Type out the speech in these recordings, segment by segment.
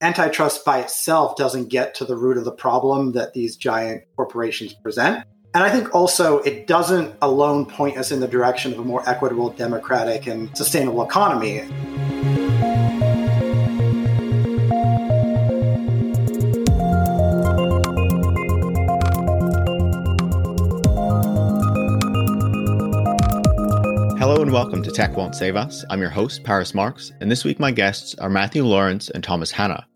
antitrust by itself doesn't get to the root of the problem that these giant corporations present. And I think also it doesn't alone point us in the direction of a more equitable, democratic, and sustainable economy. Hello and welcome to Tech Won't Save Us. I'm your host, Paris Marx, and this week my guests are Mathew Lawrence and Thomas Hanna.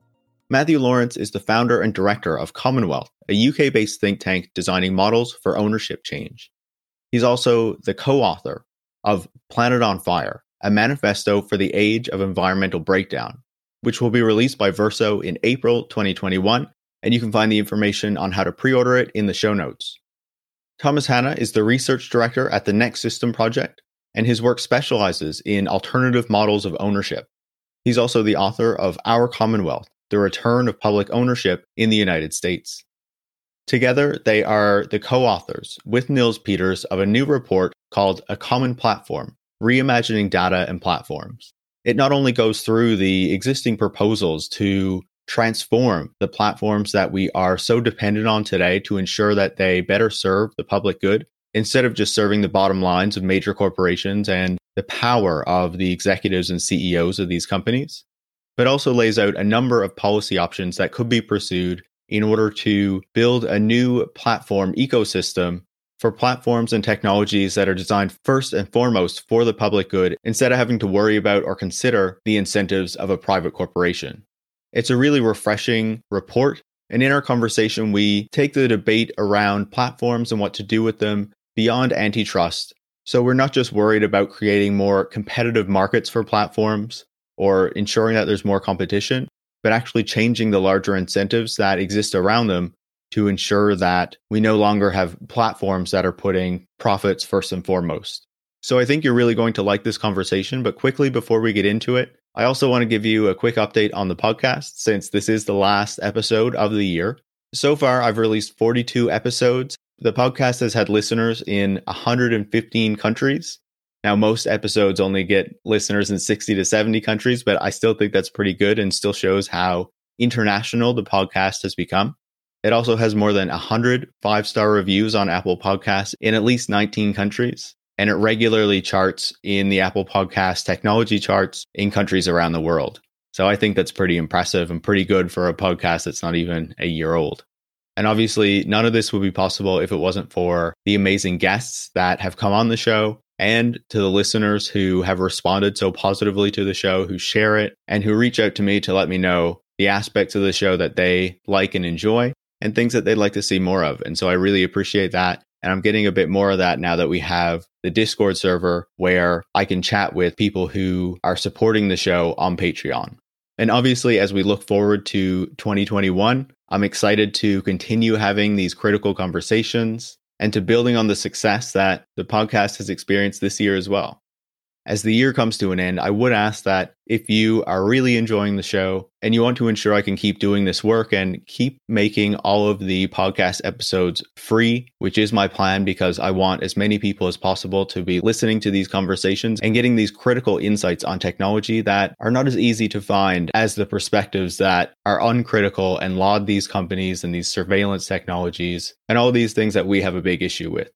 Mathew Lawrence is the founder and director of Common Wealth, a UK based think tank designing models for ownership change. He's also the co author of Planet on Fire, a manifesto for the age of environmental breakdown, which will be released by Verso in April 2021, and you can find the information on how to pre order it in the show notes. Thomas Hanna is the research director at the Next System Project, and his work specializes in alternative models of ownership. He's also the author of Our Common Wealth The Return of Public Ownership in the United States. Together, they are the co authors with Nils Peters of a new report called A Common Platform Reimagining Data and Platforms. It not only goes through the existing proposals to transform the platforms that we are so dependent on today to ensure that they better serve the public good, instead of just serving the bottom lines of major corporations and the power of the executives and CEOs of these companies, but also lays out a number of policy options that could be pursued in order to build a new platform ecosystem for platforms and technologies that are designed first and foremost for the public good instead of having to worry about or consider the incentives of a private corporation. It's a really refreshing report. And in our conversation, we take the debate around platforms and what to do with them beyond antitrust. So we're not just worried about creating more competitive markets for platforms or ensuring that there's more competition, but actually changing the larger incentives that exist around them to ensure that we no longer have platforms that are putting profits first and foremost. So I think you're really going to like this conversation. But quickly, before we get into it, I also want to give you a quick update on the podcast since this is the last episode of the year. So far, I've released 42 episodes the podcast has had listeners in 115 countries. Now, most episodes only get listeners in 60 to 70 countries, but I still think that's pretty good and still shows how international the podcast has become. It also has more than 100 five star reviews on Apple Podcasts in at least 19 countries. And it regularly charts in the Apple Podcast technology charts in countries around the world. So I think that's pretty impressive and pretty good for a podcast that's not even a year old. And obviously, none of this would be possible if it wasn't for the amazing guests that have come on the show and to the listeners who have responded so positively to the show, who share it, and who reach out to me to let me know the aspects of the show that they like and enjoy and things that they'd like to see more of. And so I really appreciate that. And I'm getting a bit more of that now that we have the Discord server where I can chat with people who are supporting the show on Patreon. And obviously, as we look forward to 2021, I'm excited to continue having these critical conversations and to building on the success that the podcast has experienced this year as well as the year comes to an end, I would ask that if you are really enjoying the show and you want to ensure I can keep doing this work and keep making all of the podcast episodes free, which is my plan because I want as many people as possible to be listening to these conversations and getting these critical insights on technology that are not as easy to find as the perspectives that are uncritical and laud these companies and these surveillance technologies and all these things that we have a big issue with.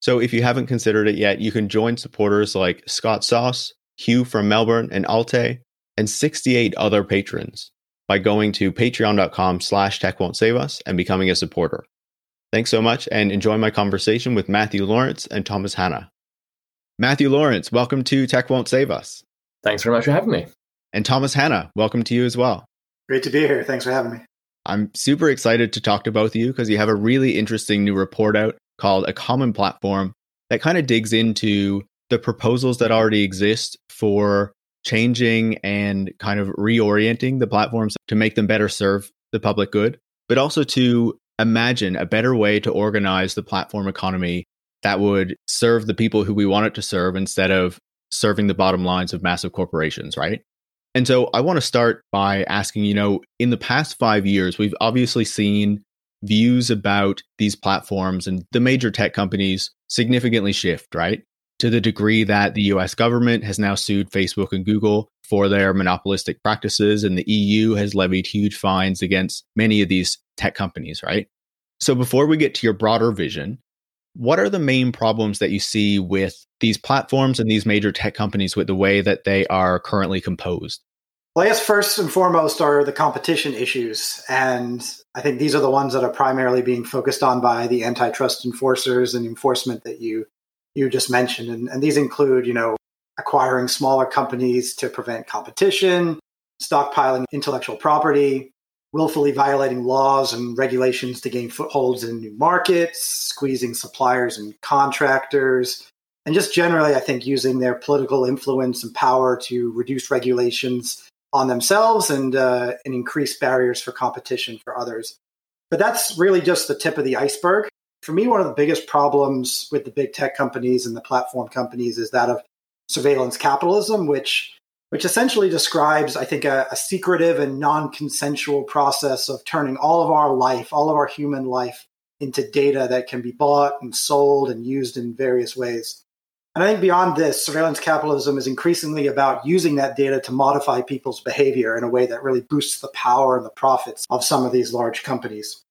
So if you haven't considered it yet, you can join supporters like Scott Sauce, Hugh from Melbourne, and Alte, and 68 other patrons by going to patreon.com slash tech won't save us and becoming a supporter. Thanks so much and enjoy my conversation with Mathew Lawrence and Thomas Hanna. Mathew Lawrence, welcome to Tech Won't Save Us. Thanks very much for having me. And Thomas Hanna, welcome to you as well. Great to be here. Thanks for having me. I'm super excited to talk to both of you because you have a really interesting new report out called a common platform that kind of digs into the proposals that already exist for changing and kind of reorienting the platforms to make them better serve the public good, but also to imagine a better way to organize the platform economy that would serve the people who we want it to serve instead of serving the bottom lines of massive corporations, right? And so I want to start by asking, you know, in the past five years, we've obviously seen views about these platforms and the major tech companies significantly shift, right? to the degree that the US government has now sued Facebook and Google for their monopolistic practices, and the EU has levied huge fines against many of these tech companies, right? So, before we get to your broader vision, what are the main problems that you see with these platforms and these major tech companies with the way that they are currently composed? Well, I guess first and foremost are the competition issues. And I think these are the ones that are primarily being focused on by the antitrust enforcers and enforcement that you you just mentioned. And, and these include, you know, acquiring smaller companies to prevent competition, stockpiling intellectual property, willfully violating laws and regulations to gain footholds in new markets, squeezing suppliers and contractors, and just generally, I think, using their political influence and power to reduce regulations on themselves and, uh, and increase barriers for competition for others. But that's really just the tip of the iceberg. For me, one of the biggest problems with the big tech companies and the platform companies is that of surveillance capitalism, which which essentially describes, I think, a, a secretive and non-consensual process of turning all of our life, all of our human life, into data that can be bought and sold and used in various ways. And I think beyond this, surveillance capitalism is increasingly about using that data to modify people's behavior in a way that really boosts the power and the profits of some of these large companies.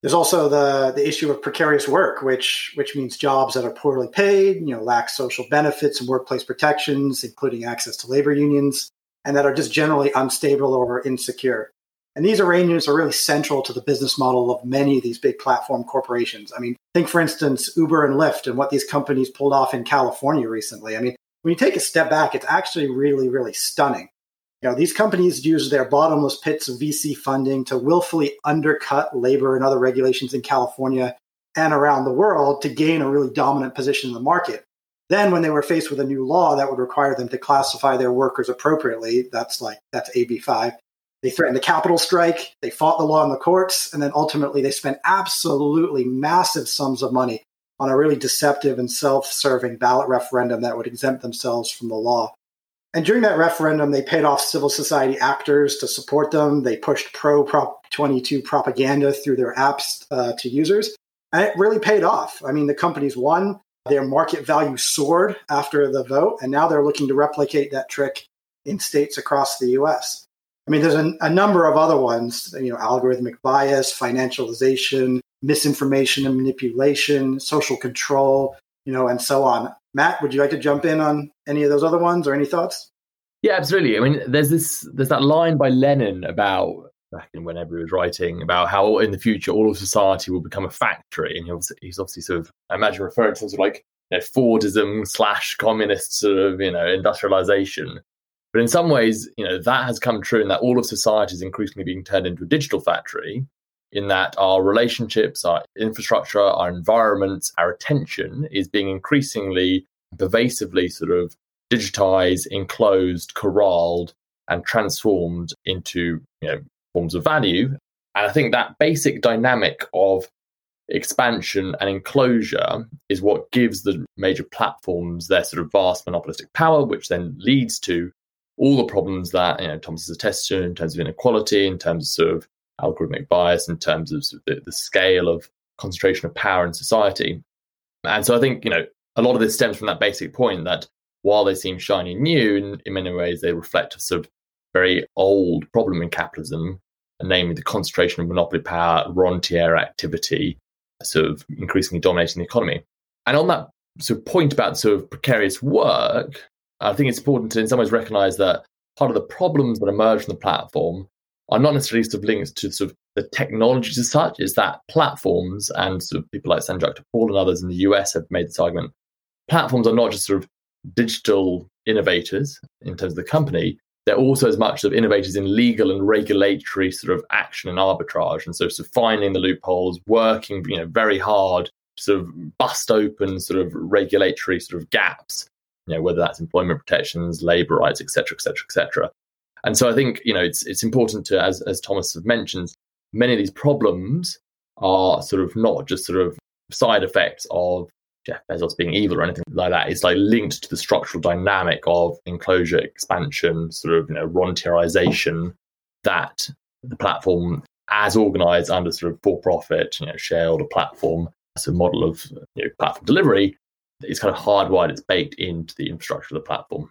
There's also the, the issue of precarious work, which which means jobs that are poorly paid, you know, lack social benefits and workplace protections, including access to labor unions, and that are just generally unstable or insecure. And these arrangements are really central to the business model of many of these big platform corporations. I mean, think, for instance, Uber and Lyft and what these companies pulled off in California recently. I mean, when you take a step back, it's actually really, really stunning. You know, these companies use their bottomless pits of VC funding to willfully undercut labor and other regulations in California and around the world to gain a really dominant position in the market. Then, when they were faced with a new law that would require them to classify their workers appropriately, that's like that's AB5 they threatened a capital strike. They fought the law in the courts. And then ultimately, they spent absolutely massive sums of money on a really deceptive and self serving ballot referendum that would exempt themselves from the law. And during that referendum, they paid off civil society actors to support them. They pushed pro Prop 22 propaganda through their apps uh, to users. And it really paid off. I mean, the companies won. Their market value soared after the vote. And now they're looking to replicate that trick in states across the US. I mean, there's a, a number of other ones, you know, algorithmic bias, financialization, misinformation and manipulation, social control, you know, and so on. Matt, would you like to jump in on any of those other ones or any thoughts? Yeah, absolutely. I mean, there's this, there's that line by Lenin about back in whenever he was writing about how in the future all of society will become a factory, and he's obviously sort of, I imagine, referring to sort of like you know, Fordism slash communist sort of you know industrialization. But in some ways, you know, that has come true in that all of society is increasingly being turned into a digital factory, in that our relationships, our infrastructure, our environments, our attention is being increasingly pervasively sort of digitized, enclosed, corralled, and transformed into you know, forms of value. And I think that basic dynamic of expansion and enclosure is what gives the major platforms their sort of vast monopolistic power, which then leads to all the problems that you know Thomas has attested in terms of inequality, in terms of sort of algorithmic bias, in terms of, sort of the, the scale of concentration of power in society. And so I think you know a lot of this stems from that basic point that while they seem shiny and new, in, in many ways they reflect a sort of very old problem in capitalism, namely the concentration of monopoly power, rentier activity, sort of increasingly dominating the economy. And on that sort of point about sort of precarious work, I think it's important to, in some ways, recognize that part of the problems that emerge from the platform are not necessarily sort of linked to sort of the technologies as such, is that platforms and sort of people like Sanjukta Paul and others in the US have made this argument. Platforms are not just sort of digital innovators in terms of the company, they're also as much sort of innovators in legal and regulatory sort of action and arbitrage. And so, sort of finding the loopholes, working you know very hard to sort of bust open sort of regulatory sort of gaps you know, whether that's employment protections, labor rights, etc., etc., etc. And so I think you know it's it's important to, as as Thomas mentioned, many of these problems are sort of not just sort of side effects of Jeff Bezos being evil or anything like that. It's like linked to the structural dynamic of enclosure, expansion, sort of you know rentierization that the platform, as organized under sort of for-profit, you know, shareholder platform as a model of you know, platform delivery, it's kind of hardwired, it's baked into the infrastructure of the platform.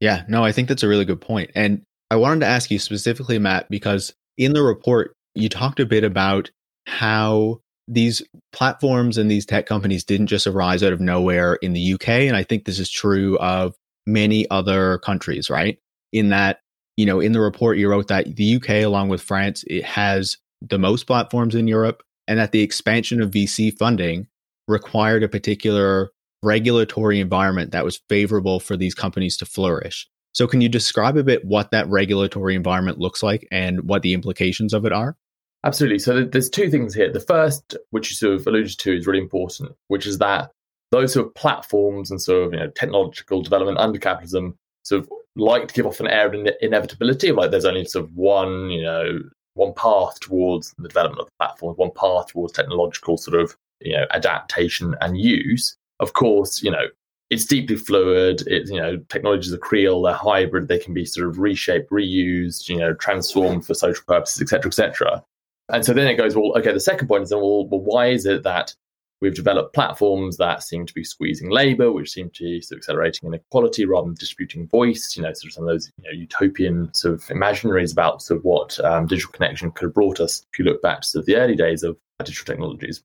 Yeah, no, I think that's a really good point. And I wanted to ask you specifically, Matt, because in the report, you talked a bit about how these platforms and these tech companies didn't just arise out of nowhere in the UK. And I think this is true of many other countries, right? In that, you know, in the report, you wrote that the UK, along with France, it has the most platforms in Europe, and that the expansion of VC funding required a particular regulatory environment that was favorable for these companies to flourish. So, can you describe a bit what that regulatory environment looks like and what the implications of it are? Absolutely. So, there's two things here. The first, which you sort of alluded to, is really important, which is that those sort of platforms and sort of you know technological development under capitalism sort of like to give off an air of inevitability like there's only sort of one you know one path towards the development of the platform, one path towards technological sort of you know adaptation and use. Of course, you know it's deeply fluid. It's you know technologies are creole, they're hybrid, they can be sort of reshaped, reused, you know, transformed for social purposes, etc., etc. And so then it goes, well, okay. The second point is, then, well, well, why is it that we've developed platforms that seem to be squeezing labor, which seem to be sort of accelerating inequality rather than distributing voice? You know, sort of some of those you know, utopian sort of imaginaries about sort of what um, digital connection could have brought us. If you look back to sort of the early days of digital technologies,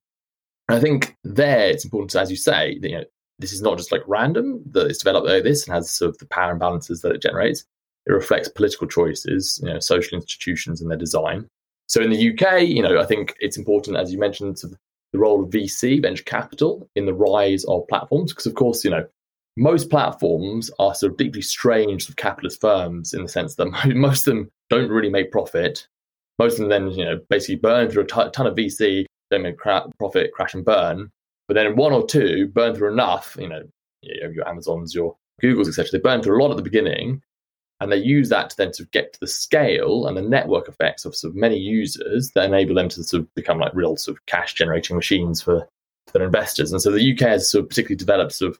and I think there it's important, to, as you say, that, you know, this is not just like random, that it's developed like this and has sort of the power imbalances that it generates. It reflects political choices, you know, social institutions and their design. So in the UK, you know, I think it's important, as you mentioned, to the role of VC, venture capital, in the rise of platforms, because of course, you know, most platforms are sort of deeply strange sort of capitalist firms in the sense that most of them don't really make profit. Most of them then, you know, basically burn through a t- ton of VC, don't make profit, crash and burn. But then one or two burn through enough, you know, your Amazons, your Googles, etc. They burn through a lot at the beginning, and they use that to then sort of get to the scale and the network effects of sort of many users that enable them to sort of become like real sort of cash generating machines for, for their investors. And so the UK has sort of particularly developed sort of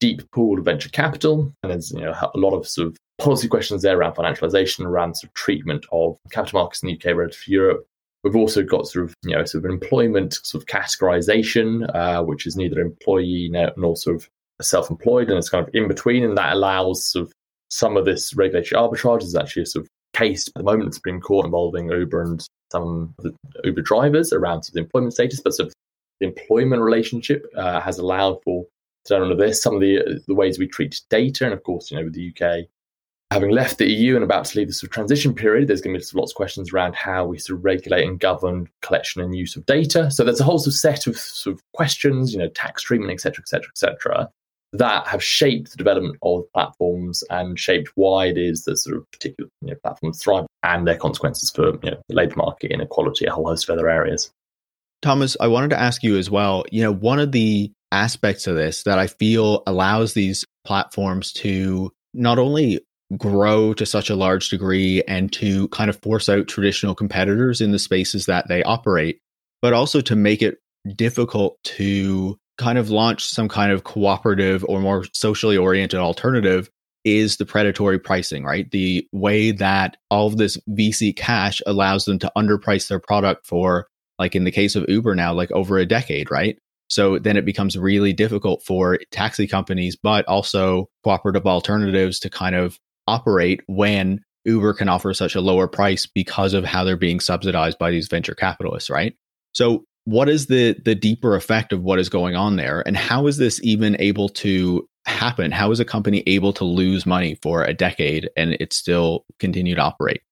deep pool of venture capital, and there's you know a lot of sort of policy questions there around financialization, around sort of treatment of capital markets in the UK relative to Europe, We've also got sort of you know sort of employment sort of categorization, uh, which is neither employee nor sort of self-employed, and it's kind of in between, and that allows sort of some of this regulatory arbitrage is actually a sort of case at the moment the Supreme Court involving Uber and some of the Uber drivers around sort of the employment status, but sort of the employment relationship uh, has allowed for none of this. Some of the the ways we treat data, and of course, you know, with the UK having left the EU and about to leave the sort of transition period, there's going to be lots of questions around how we sort of regulate and govern collection and use of data. So there's a whole sort of set of sort of questions, you know, tax treatment, et cetera, et cetera, et cetera, that have shaped the development of platforms and shaped why it is that sort of particular you know, platforms thrive and their consequences for you know, the labour market inequality, a whole host of other areas. Thomas, I wanted to ask you as well. You know, one of the aspects of this that I feel allows these platforms to not only grow to such a large degree and to kind of force out traditional competitors in the spaces that they operate, but also to make it difficult to kind of launch some kind of cooperative or more socially oriented alternative is the predatory pricing, right? The way that all of this VC cash allows them to underprice their product for, like in the case of Uber now, like over a decade, right? So then it becomes really difficult for taxi companies, but also cooperative alternatives to kind of operate when Uber can offer such a lower price because of how they're being subsidized by these venture capitalists, right? So what is the the deeper effect of what is going on there and how is this even able to happen? How is a company able to lose money for a decade and it still continue to operate?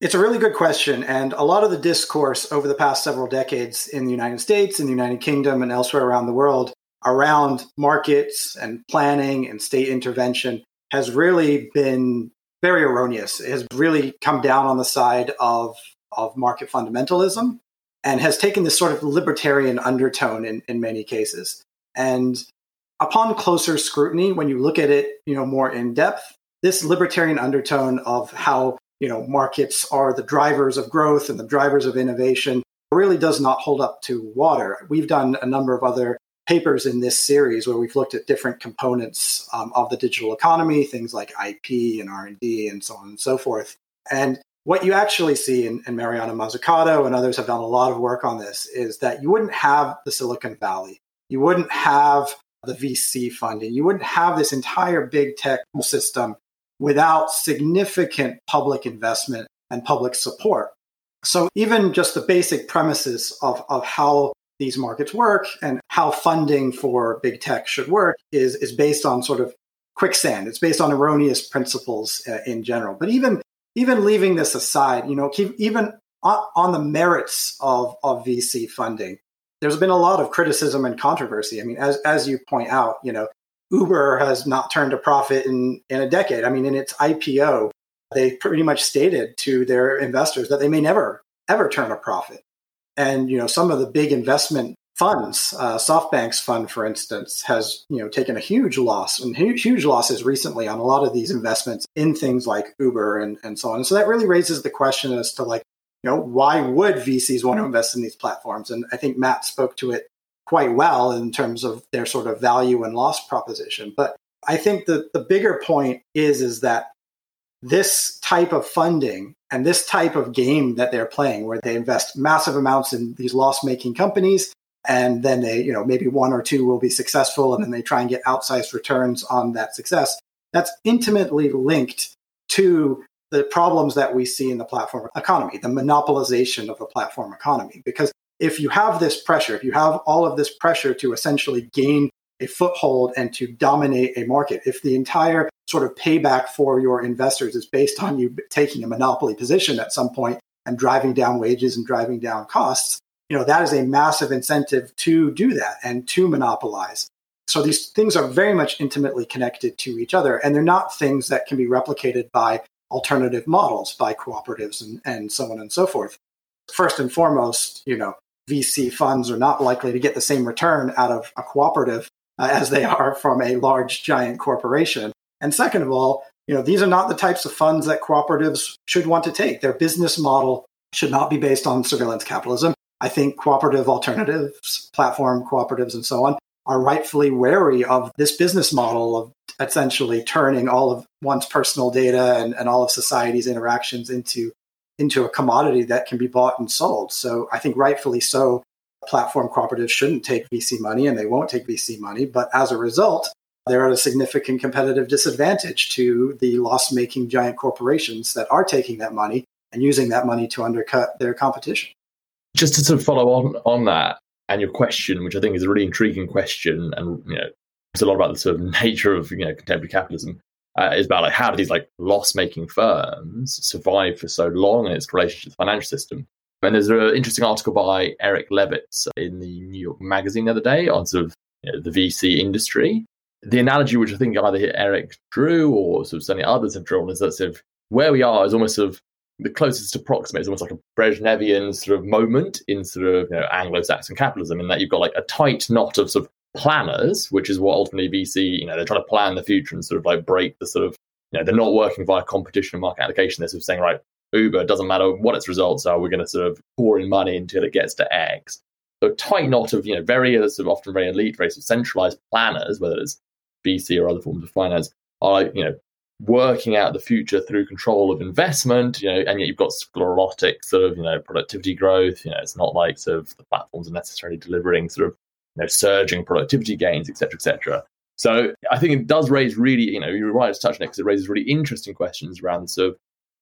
It's a really good question. And a lot of the discourse over the past several decades in the United States, in the United Kingdom, and elsewhere around the world around markets and planning and state intervention has really been very erroneous. It has really come down on the side of, of market fundamentalism and has taken this sort of libertarian undertone in, in many cases. And upon closer scrutiny, when you look at it, you know, more in depth, this libertarian undertone of how, you know, markets are the drivers of growth and the drivers of innovation really does not hold up to water. We've done a number of other papers in this series where we've looked at different components um, of the digital economy, things like IP and R&D and so on and so forth. And what you actually see, and, and Mariana Mazzucato and others have done a lot of work on this, is that you wouldn't have the Silicon Valley. You wouldn't have the VC funding. You wouldn't have this entire big tech system without significant public investment and public support. So even just the basic premises of, of how these markets work and how funding for big tech should work is, is based on sort of quicksand. It's based on erroneous principles uh, in general. But even even leaving this aside, you know, keep, even on, on the merits of, of VC funding, there's been a lot of criticism and controversy. I mean, as as you point out, you know, Uber has not turned a profit in in a decade. I mean, in its IPO, they pretty much stated to their investors that they may never ever turn a profit. And you know, some of the big investment funds, uh, SoftBank's fund, for instance, has you know taken a huge loss and huge, huge losses recently on a lot of these investments in things like Uber and, and so on. And so that really raises the question as to like, you know, why would VCs want to invest in these platforms? And I think Matt spoke to it quite well in terms of their sort of value and loss proposition. But I think that the bigger point is is that this type of funding and this type of game that they're playing where they invest massive amounts in these loss-making companies and then they you know maybe one or two will be successful and then they try and get outsized returns on that success that's intimately linked to the problems that we see in the platform economy the monopolization of the platform economy. Because if you have this pressure if you have all of this pressure to essentially gain a foothold and to dominate a market. If the entire sort of payback for your investors is based on you taking a monopoly position at some point and driving down wages and driving down costs, you know, that is a massive incentive to do that and to monopolize. So these things are very much intimately connected to each other, and they're not things that can be replicated by alternative models, by cooperatives and, and so on and so forth. First and foremost, you know, VC funds are not likely to get the same return out of a cooperative uh, as they are from a large giant corporation. And second of all, you know, these are not the types of funds that cooperatives should want to take. Their business model should not be based on surveillance capitalism. I think cooperative alternatives, platform cooperatives, and so on, are rightfully wary of this business model of essentially turning all of one's personal data and, and all of society's interactions into into a commodity that can be bought and sold. So I think rightfully so, platform cooperatives shouldn't take VC money and they won't take VC money. But as a result, they're at a significant competitive disadvantage to the loss making giant corporations that are taking that money and using that money to undercut their competition. Just to sort of follow on on that and your question, which I think is a really intriguing question, and you know, it's a lot about the sort of nature of you know contemporary capitalism. Uh, is about like how do these like loss making firms survive for so long in its relationship to the financial system and there's an interesting article by Eric Levitz in the New York Magazine the other day on sort of you know, the VC industry. The analogy, which I think either Eric drew or sort of certainly others have drawn, is that sort of where we are is almost sort of the closest approximate is almost like a Brezhnevian sort of moment in sort of you know, Anglo-Saxon capitalism, in that you've got like a tight knot of sort of planners, which is what ultimately VC, you know, they're trying to plan the future and sort of like break the sort of, you know, they're not working via competition and market allocation. They're sort of saying, right, Uber, doesn't matter what its results are, we're going to sort of pour in money until it gets to X. So a tight knot of, you know, very uh, sort of often very elite, very sort of centralized planners, whether it's VC or other forms of finance, are, you know, working out the future through control of investment, you know, and yet you've got sclerotic sort of, you know, productivity growth. You know, it's not like sort of the platforms are necessarily delivering sort of, you know, surging productivity gains, et cetera, et cetera. So I think it does raise really, you know, you're right to touch on it because it raises really interesting questions around sort of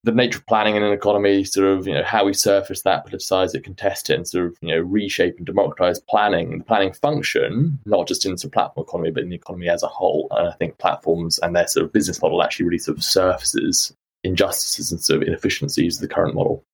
the nature of planning in an economy, sort of, you know, how we surface that, politicize it, contest it, and sort of, you know, reshape and democratize planning, the planning function, not just in the platform economy, but in the economy as a whole. And I think platforms and their sort of business model actually really sort of surfaces injustices and sort of inefficiencies of the current model.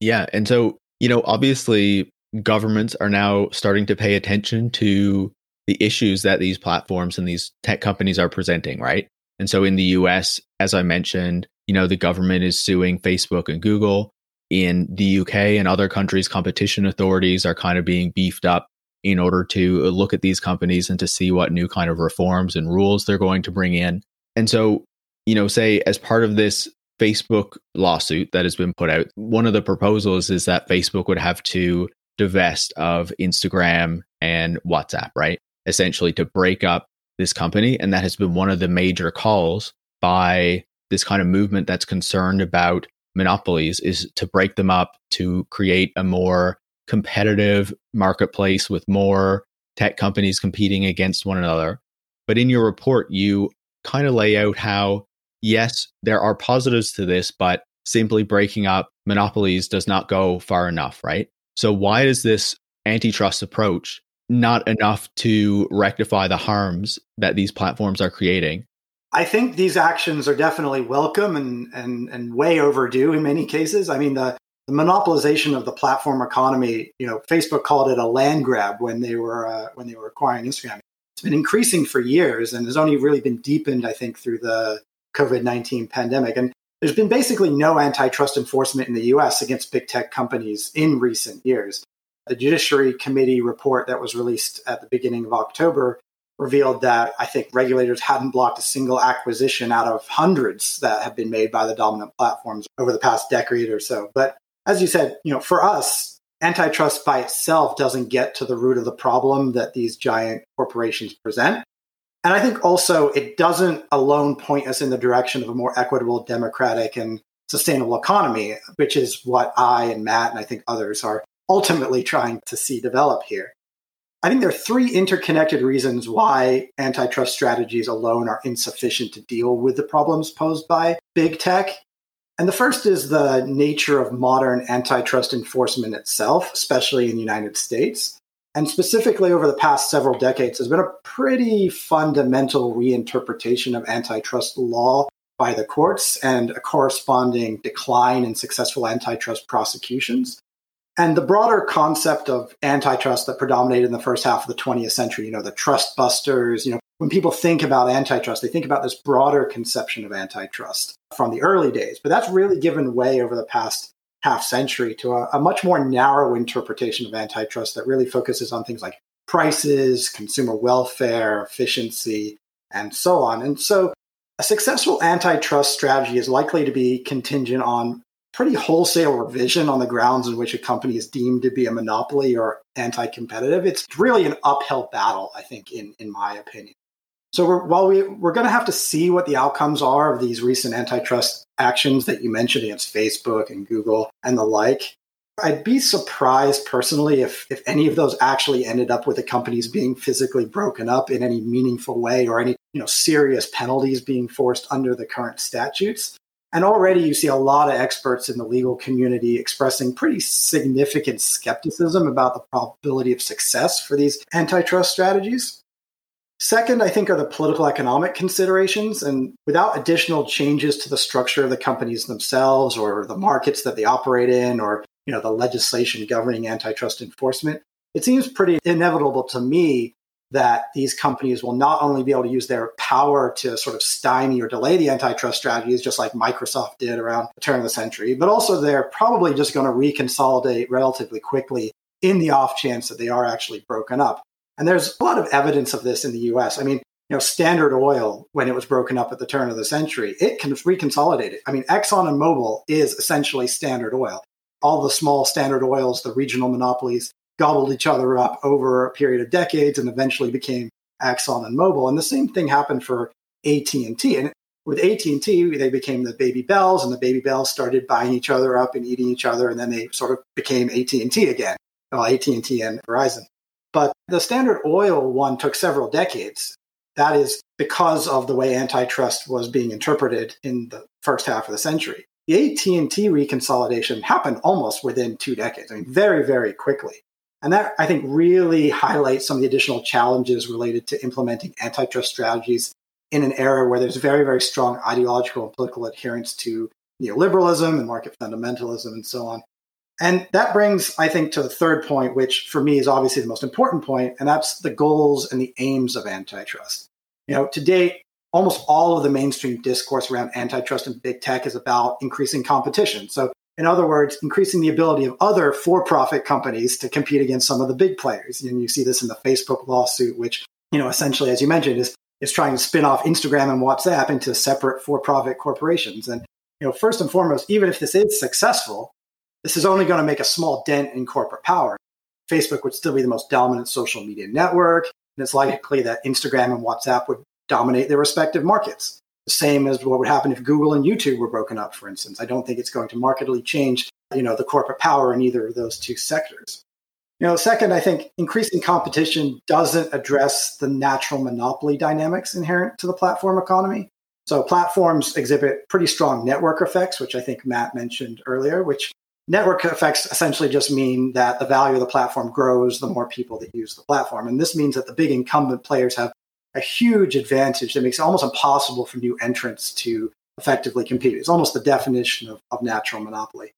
Yeah. And so, you know, obviously governments are now starting to pay attention to the issues that these platforms and these tech companies are presenting, right? And so in the US, as I mentioned, you know, the government is suing Facebook and Google. In the UK and other countries, competition authorities are kind of being beefed up in order to look at these companies and to see what new kind of reforms and rules they're going to bring in. And so, you know, say as part of this Facebook lawsuit that has been put out, one of the proposals is that Facebook would have to divest of Instagram and WhatsApp, right? Essentially to break up this company. And that has been one of the major calls by this kind of movement that's concerned about monopolies is to break them up to create a more competitive marketplace with more tech companies competing against one another. But in your report, you kind of lay out how, yes, there are positives to this, but simply breaking up monopolies does not go far enough, right? So, why is this antitrust approach not enough to rectify the harms that these platforms are creating? I think these actions are definitely welcome and, and, and way overdue in many cases. I mean, the, the monopolization of the platform economy, you know, Facebook called it a land grab when they were uh, when they were acquiring Instagram. It's been increasing for years and has only really been deepened, I think, through the COVID nineteen pandemic. And there's been basically no antitrust enforcement in the U.S. against big tech companies in recent years. The Judiciary Committee report that was released at the beginning of October revealed that I think regulators hadn't blocked a single acquisition out of hundreds that have been made by the dominant platforms over the past decade or so. But as you said, you know, for us, antitrust by itself doesn't get to the root of the problem that these giant corporations present. And I think also it doesn't alone point us in the direction of a more equitable, democratic, and sustainable economy, which is what I and Matt and I think others are ultimately trying to see develop here. I think there are three interconnected reasons why antitrust strategies alone are insufficient to deal with the problems posed by big tech. And the first is the nature of modern antitrust enforcement itself, especially in the United States. And specifically over the past several decades, there's been a pretty fundamental reinterpretation of antitrust law by the courts and a corresponding decline in successful antitrust prosecutions. And the broader concept of antitrust that predominated in the first half of the 20th century, you know, the trust busters, you know, when people think about antitrust, they think about this broader conception of antitrust from the early days. But that's really given way over the past half century to a, a much more narrow interpretation of antitrust that really focuses on things like prices, consumer welfare, efficiency, and so on. And so a successful antitrust strategy is likely to be contingent on pretty wholesale revision on the grounds in which a company is deemed to be a monopoly or anti-competitive. It's really an uphill battle, I think, in, in my opinion. So we're, while we, we're going to have to see what the outcomes are of these recent antitrust actions that you mentioned against Facebook and Google and the like, I'd be surprised personally if, if any of those actually ended up with the companies being physically broken up in any meaningful way or any you know serious penalties being forced under the current statutes. And already you see a lot of experts in the legal community expressing pretty significant skepticism about the probability of success for these antitrust strategies. Second, I think, are the political economic considerations. And without additional changes to the structure of the companies themselves or the markets that they operate in or you know, the legislation governing antitrust enforcement, it seems pretty inevitable to me that these companies will not only be able to use their power to sort of stymie or delay the antitrust strategies, just like Microsoft did around the turn of the century, but also they're probably just going to reconsolidate relatively quickly in the off chance that they are actually broken up. And there's a lot of evidence of this in the US. I mean, you know, Standard Oil, when it was broken up at the turn of the century, it can reconsolidate it. I mean, Exxon and Mobil is essentially Standard Oil. All the small Standard Oils, the regional monopolies, gobbled each other up over a period of decades and eventually became Exxon and Mobil. And the same thing happened for AT&T. And with AT&T, they became the Baby Bells, and the Baby Bells started buying each other up and eating each other. And then they sort of became AT&T again, well, AT&T and Verizon. But the Standard Oil one took several decades. That is because of the way antitrust was being interpreted in the first half of the century. The AT&T reconsolidation happened almost within two decades. I mean, very, very quickly. And that, I think, really highlights some of the additional challenges related to implementing antitrust strategies in an era where there's very, very strong ideological and political adherence to neoliberalism and market fundamentalism and so on. And that brings, I think, to the third point, which for me is obviously the most important point, and that's the goals and the aims of antitrust. You know, to date, almost all of the mainstream discourse around antitrust and big tech is about increasing competition. So in other words, increasing the ability of other for profit companies to compete against some of the big players. And you see this in the Facebook lawsuit, which, you know, essentially, as you mentioned, is, is trying to spin off Instagram and WhatsApp into separate for profit corporations. And, you know, first and foremost, even if this is successful, this is only going to make a small dent in corporate power. Facebook would still be the most dominant social media network, and it's likely that Instagram and WhatsApp would dominate their respective markets same as what would happen if Google and YouTube were broken up, for instance. I don't think it's going to markedly change, you know, the corporate power in either of those two sectors. You know, second, I think increasing competition doesn't address the natural monopoly dynamics inherent to the platform economy. So platforms exhibit pretty strong network effects, which I think Matt mentioned earlier, which network effects essentially just mean that the value of the platform grows the more people that use the platform. And this means that the big incumbent players have a huge advantage that makes it almost impossible for new entrants to effectively compete. It's almost the definition of, of natural monopoly.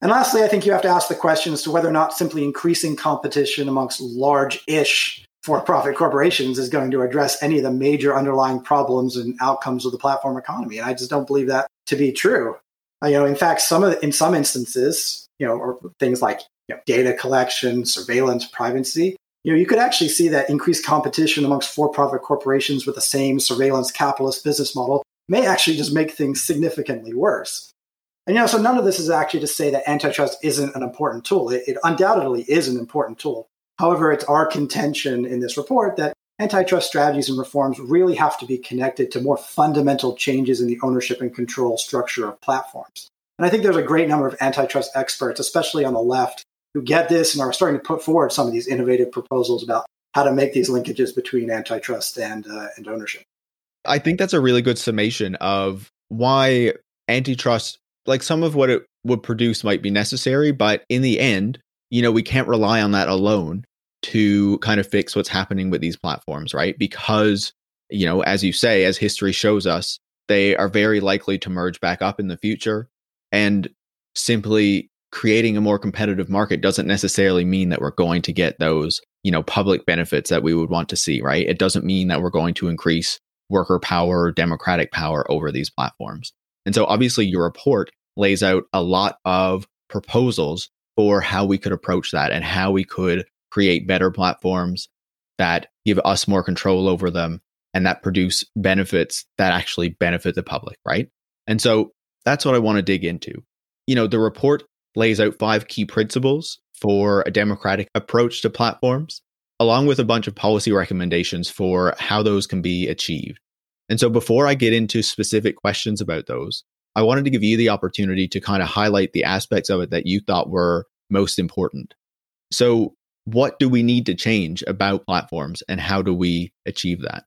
And lastly, I think you have to ask the question as to whether or not simply increasing competition amongst large ish for profit corporations is going to address any of the major underlying problems and outcomes of the platform economy. And I just don't believe that to be true. Uh, you know, in fact, some of in some instances, you know, or things like you know, data collection, surveillance, privacy, you know, you could actually see that increased competition amongst for-profit corporations with the same surveillance capitalist business model may actually just make things significantly worse. And you know, so none of this is actually to say that antitrust isn't an important tool. It, it, undoubtedly is an important tool. However, it's our contention in this report that antitrust strategies and reforms really have to be connected to more fundamental changes in the ownership and control structure of platforms. And I think there's a great number of antitrust experts, especially on the left, who get this and are starting to put forward some of these innovative proposals about how to make these linkages between antitrust and, uh, and ownership. I think that's a really good summation of why antitrust like some of what it would produce might be necessary, but in the end, you know, we can't rely on that alone to kind of fix what's happening with these platforms, right? Because, you know, as you say, as history shows us, they are very likely to merge back up in the future. And simply creating a more competitive market doesn't necessarily mean that we're going to get those, you know, public benefits that we would want to see, right? It doesn't mean that we're going to increase worker power, democratic power over these platforms. And so obviously your report lays out a lot of proposals for how we could approach that and how we could create better platforms that give us more control over them and that produce benefits that actually benefit the public, right? And so that's what I want to dig into. You know, the report lays out five key principles for a democratic approach to platforms, along with a bunch of policy recommendations for how those can be achieved. And so before I get into specific questions about those, I wanted to give you the opportunity to kind of highlight the aspects of it that you thought were most important. So, what do we need to change about platforms and how do we achieve that?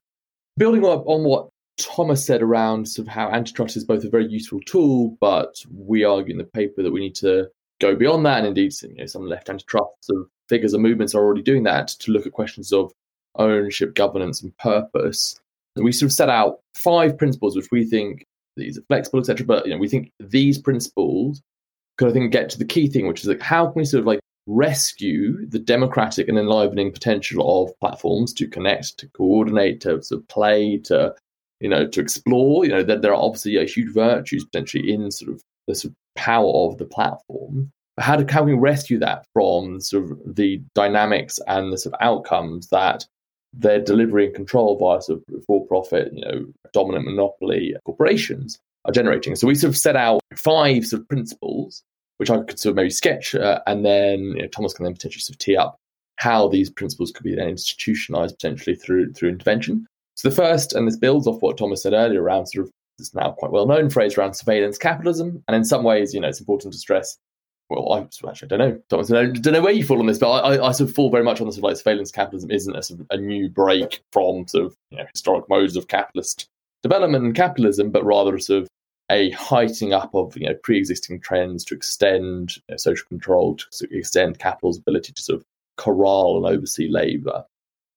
Building up on what Thomas said around sort of how antitrust is both a very useful tool, but we argue in the paper that we need to go beyond that. And indeed, you know, some left antitrust sort of figures and movements are already doing that to look at questions of ownership, governance, and purpose. And we sort of set out five principles which we think these are flexible, etc. But you know, we think these principles could I think get to the key thing, which is like how can we sort of like rescue the democratic and enlivening potential of platforms to connect, to coordinate, to sort of play, to you know, to explore. You know, that there are obviously a huge virtues potentially in sort of the sort of power of the platform. But how, do, how can we rescue that from sort of the dynamics and the sort of outcomes that they're delivering control via sort of for-profit, you know, dominant monopoly corporations are generating. So we sort of set out five sort of principles, which I could sort of maybe sketch, uh, and then you know, Thomas can then potentially sort of tee up how these principles could be then institutionalized potentially through through intervention. So the first, and this builds off what Thomas said earlier around sort of this now quite well known phrase around surveillance capitalism, and in some ways, you know, it's important to stress well, I actually I don't know. I don't, know where you fall on this, but I, I, sort of fall very much on the sort of like surveillance capitalism isn't a, sort of a new break from sort of you know, historic modes of capitalist development and capitalism, but rather a sort of a heightening up of you know pre-existing trends to extend you know, social control, to extend capital's ability to sort of corral and oversee labour.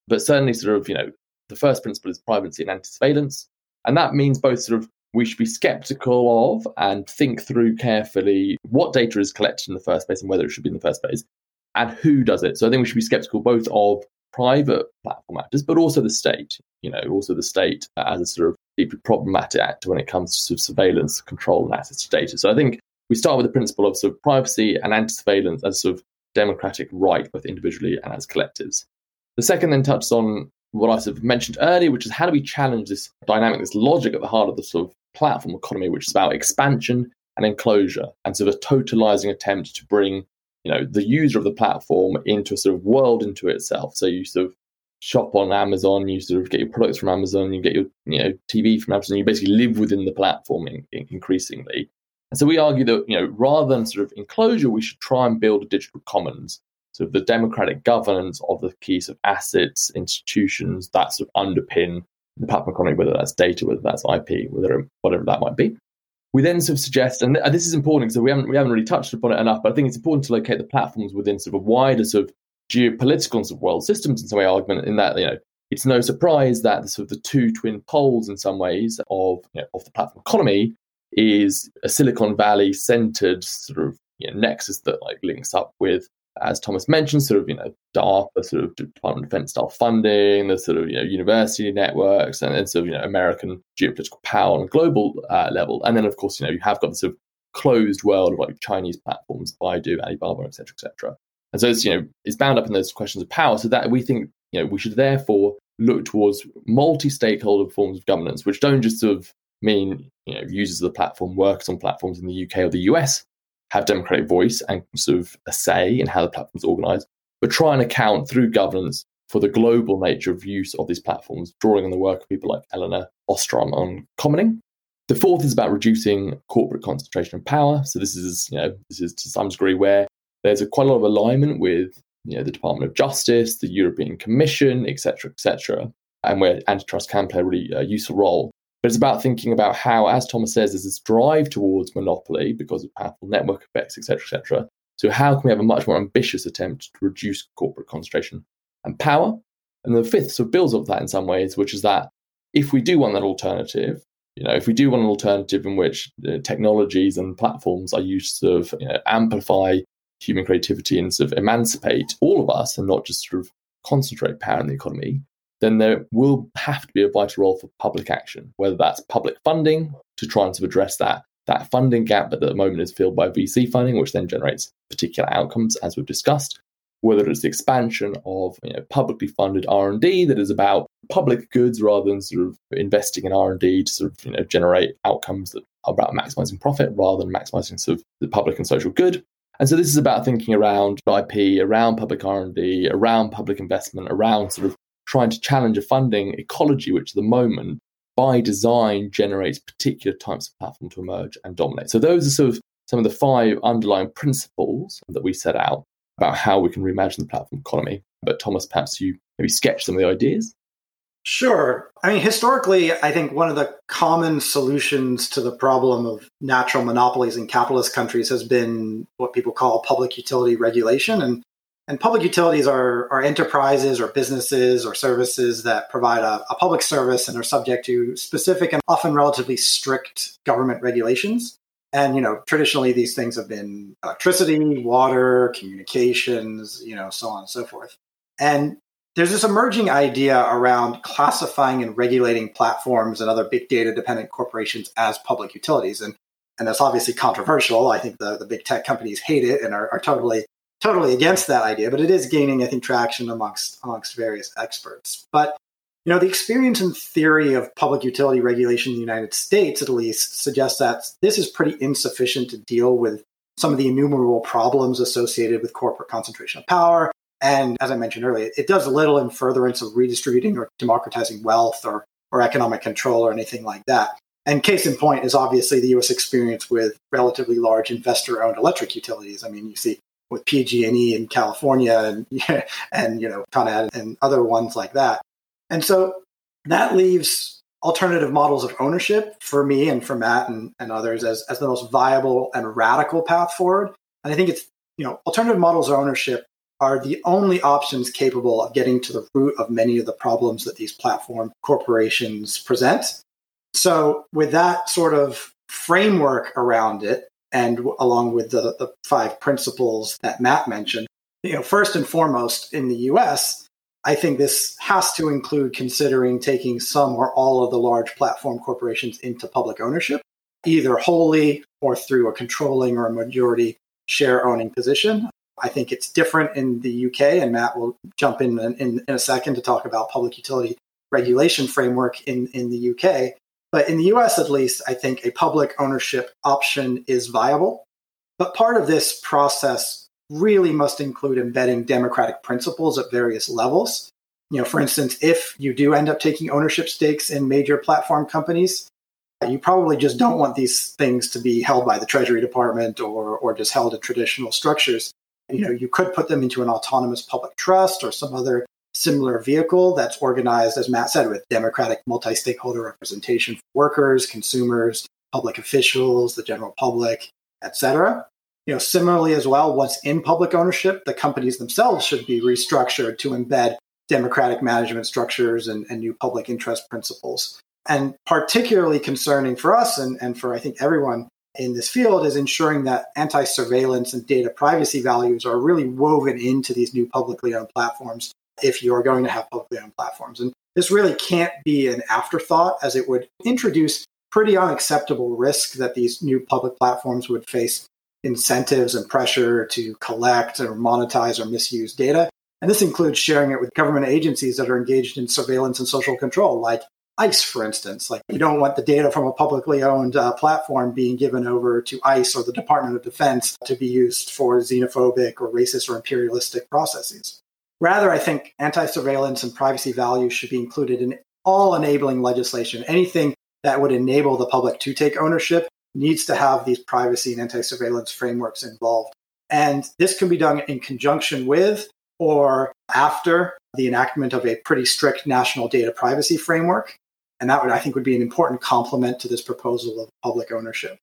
But certainly, sort of you know, the first principle is privacy and anti-surveillance, and that means both sort of we should be skeptical of and think through carefully what data is collected in the first place and whether it should be in the first place and who does it. So I think we should be skeptical both of private platform actors, but also the state, you know, also the state as a sort of deeply problematic actor when it comes to sort of surveillance, control, and access to data. So I think we start with the principle of sort of privacy and anti-surveillance as sort of democratic right, both individually and as collectives. The second then touches on what I sort of mentioned earlier, which is how do we challenge this dynamic, this logic at the heart of the sort of platform economy, which is about expansion and enclosure, and sort of a totalizing attempt to bring you know the user of the platform into a sort of world into itself. So you sort of shop on Amazon, you sort of get your products from Amazon, you get your you know TV from Amazon, you basically live within the platform in, in increasingly. And so we argue that you know rather than sort of enclosure, we should try and build a digital commons sort of the democratic governance of the key sort of assets, institutions that sort of underpin the platform economy, whether that's data, whether that's IP, whether whatever that might be. We then sort of suggest, and this is important because we haven't we haven't really touched upon it enough, but I think it's important to locate the platforms within sort of a wider sort of geopolitical and sort of world systems in some way argument in that you know it's no surprise that the sort of the two twin poles in some ways of you know, of the platform economy is a Silicon Valley centered sort of you know, nexus that like links up with as Thomas mentioned, sort of, you know, DARPA, sort of Department of Defense style funding, the sort of, you know, university networks, and then sort of, you know, American geopolitical power on a global uh, level. And then, of course, you know, you have got the sort of closed world of like Chinese platforms, Baidu, Alibaba, et cetera, et cetera. And so it's, you know, it's bound up in those questions of power. So that we think, you know, we should therefore look towards multi-stakeholder forms of governance, which don't just sort of mean, you know, users of the platform, workers on platforms in the UK or the US, have democratic voice and sort of a say in how the platform's organized, but try and account through governance for the global nature of use of these platforms, drawing on the work of people like Elinor Ostrom on commoning. The fourth is about reducing corporate concentration of power. So this is, you know, this is to some degree where there's a quite a lot of alignment with, you know, the Department of Justice, the European Commission, etc., etc., and where antitrust can play a really uh, useful role. But it's about thinking about how, as Thomas says, there's this drive towards monopoly because of powerful network effects, etc., etc. So how can we have a much more ambitious attempt to reduce corporate concentration and power? And the fifth sort of builds off that in some ways, which is that if we do want that alternative, you know, if we do want an alternative in which uh, technologies and platforms are used to sort of you know, amplify human creativity and sort of emancipate all of us and not just sort of concentrate power in the economy, then there will have to be a vital role for public action, whether that's public funding to try and address that that funding gap that at the moment is filled by VC funding, which then generates particular outcomes, as we've discussed. Whether it's the expansion of you know, publicly funded R and D that is about public goods rather than sort of investing in R and D to sort of you know generate outcomes that are about maximizing profit rather than maximizing sort of the public and social good. And so this is about thinking around IP, around public R and D, around public investment, around sort of trying to challenge a funding ecology, which at the moment, by design, generates particular types of platform to emerge and dominate. So those are sort of some of the five underlying principles that we set out about how we can reimagine the platform economy. But Thomas, perhaps you maybe sketch some of the ideas. Sure. I mean, historically, I think one of the common solutions to the problem of natural monopolies in capitalist countries has been what people call public utility regulation. And and public utilities are, are enterprises or businesses or services that provide a, a public service and are subject to specific and often relatively strict government regulations. And, you know, traditionally these things have been electricity, water, communications, you know, so on and so forth. And there's this emerging idea around classifying and regulating platforms and other big data dependent corporations as public utilities. And, and that's obviously controversial. I think the, the big tech companies hate it and are, are totally totally against that idea, but it is gaining, I think, traction amongst amongst various experts. But you know, the experience and theory of public utility regulation in the United States, at least, suggests that this is pretty insufficient to deal with some of the innumerable problems associated with corporate concentration of power. And as I mentioned earlier, it does little in furtherance of redistributing or democratizing wealth or, or economic control or anything like that. And case in point is obviously the US experience with relatively large investor owned electric utilities. I mean, you see with PG&E in California and and you know and other ones like that. And so that leaves alternative models of ownership for me and for Matt and, and others as, as the most viable and radical path forward. And I think it's, you know, alternative models of ownership are the only options capable of getting to the root of many of the problems that these platform corporations present. So with that sort of framework around it, and along with the, the five principles that Matt mentioned. You know, first and foremost, in the US, I think this has to include considering taking some or all of the large platform corporations into public ownership, either wholly or through a controlling or a majority share owning position. I think it's different in the UK, and Matt will jump in in, in a second to talk about public utility regulation framework in, in the UK. But in the US, at least, I think a public ownership option is viable. But part of this process really must include embedding democratic principles at various levels. You know, for instance, if you do end up taking ownership stakes in major platform companies, you probably just don't want these things to be held by the Treasury Department or, or just held in traditional structures. You know, you could put them into an autonomous public trust or some other similar vehicle that's organized, as Matt said, with democratic multi stakeholder representation for workers, consumers, public officials, the general public, etc. You know, similarly as well, once in public ownership, the companies themselves should be restructured to embed democratic management structures and, and new public interest principles. And particularly concerning for us and, and for I think everyone in this field is ensuring that anti surveillance and data privacy values are really woven into these new publicly owned platforms if you're going to have publicly owned platforms. And this really can't be an afterthought, as it would introduce pretty unacceptable risk that these new public platforms would face incentives and pressure to collect or monetize or misuse data. And this includes sharing it with government agencies that are engaged in surveillance and social control, like ICE, for instance. Like, you don't want the data from a publicly owned uh, platform being given over to ICE or the Department of Defense to be used for xenophobic or racist or imperialistic processes. Rather, I think anti surveillance and privacy values should be included in all enabling legislation. Anything that would enable the public to take ownership needs to have these privacy and anti surveillance frameworks involved. And this can be done in conjunction with or after the enactment of a pretty strict national data privacy framework. And that would, I think, would be an important complement to this proposal of public ownership.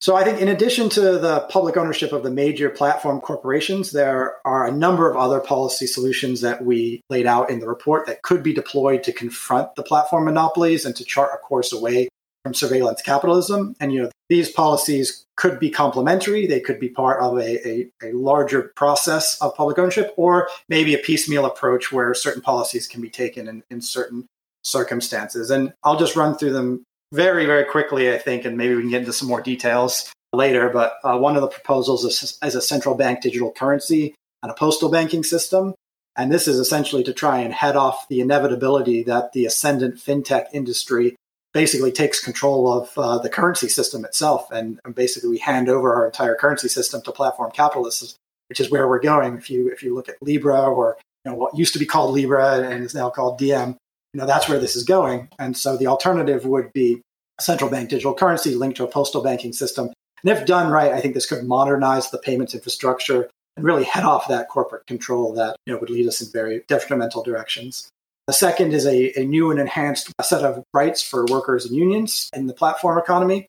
So I think in addition to the public ownership of the major platform corporations, there are a number of other policy solutions that we laid out in the report that could be deployed to confront the platform monopolies and to chart a course away from surveillance capitalism. And you know, these policies could be complementary. They could be part of a, a, a, larger process of public ownership, or maybe a piecemeal approach where certain policies can be taken in, in certain circumstances. And I'll just run through them very, very quickly, I think, and maybe we can get into some more details later. But uh, one of the proposals is, is a central bank digital currency and a postal banking system. And this is essentially to try and head off the inevitability that the ascendant fintech industry basically takes control of uh, the currency system itself. And, and, basically, we hand over our entire currency system to platform capitalists, which is where we're going. If you if you look at Libra or you know, what used to be called Libra and is now called Diem, you know that's where this is going. And so the alternative would be central bank digital currency linked to a postal banking system. And if done right, I think this could modernize the payments infrastructure and really head off that corporate control that you know would lead us in very detrimental directions. The second is a, a new and enhanced set of rights for workers and unions in the platform economy.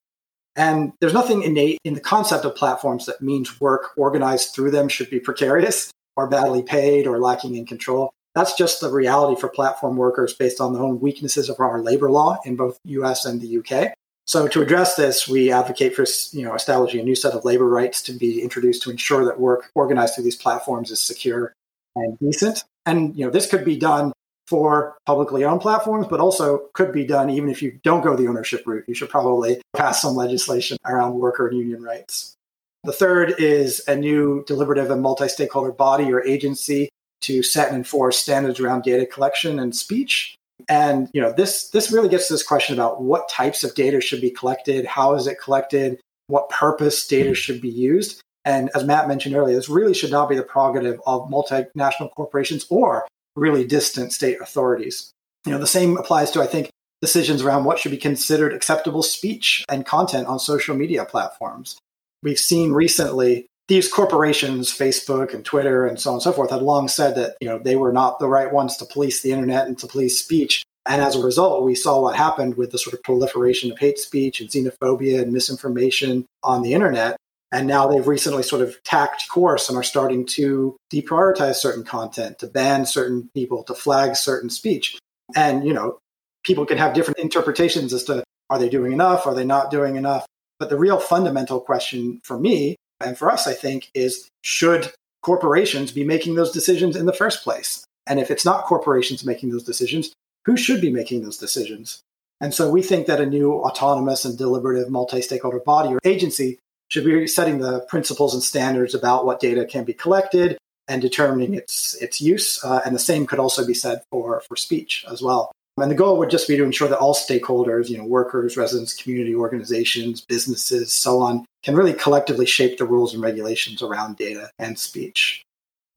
And there's nothing innate in the concept of platforms that means work organized through them should be precarious or badly paid or lacking in control. That's just the reality for platform workers based on the own weaknesses of our labor law in both US and the UK. So to address this, we advocate for you know establishing a new set of labor rights to be introduced to ensure that work organized through these platforms is secure and decent. And you know this could be done for publicly owned platforms, but also could be done even if you don't go the ownership route. You should probably pass some legislation around worker and union rights. The third is a new deliberative and multi stakeholder body or agency to set and enforce standards around data collection and speech. And you know, this this really gets to this question about what types of data should be collected, how is it collected, what purpose data should be used. And as Matt mentioned earlier, this really should not be the prerogative of multinational corporations or really distant state authorities. You know, the same applies to, I think, decisions around what should be considered acceptable speech and content on social media platforms. We've seen recently these corporations, Facebook and Twitter and so on and so forth, had long said that, you know, they were not the right ones to police the internet and to police speech. And as a result, we saw what happened with the sort of proliferation of hate speech and xenophobia and misinformation on the internet. And now they've recently sort of tacked course and are starting to deprioritize certain content, to ban certain people, to flag certain speech. And, you know, people can have different interpretations as to are they doing enough? Are they not doing enough? But the real fundamental question for me and for us, I think, is should corporations be making those decisions in the first place? And if it's not corporations making those decisions, who should be making those decisions? And so we think that a new autonomous and deliberative multi stakeholder body or agency should be setting the principles and standards about what data can be collected and determining its its use. Uh, and the same could also be said for for speech as well. And the goal would just be to ensure that all stakeholders, you know, workers, residents, community organizations, businesses, so on, can really collectively shape the rules and regulations around data and speech.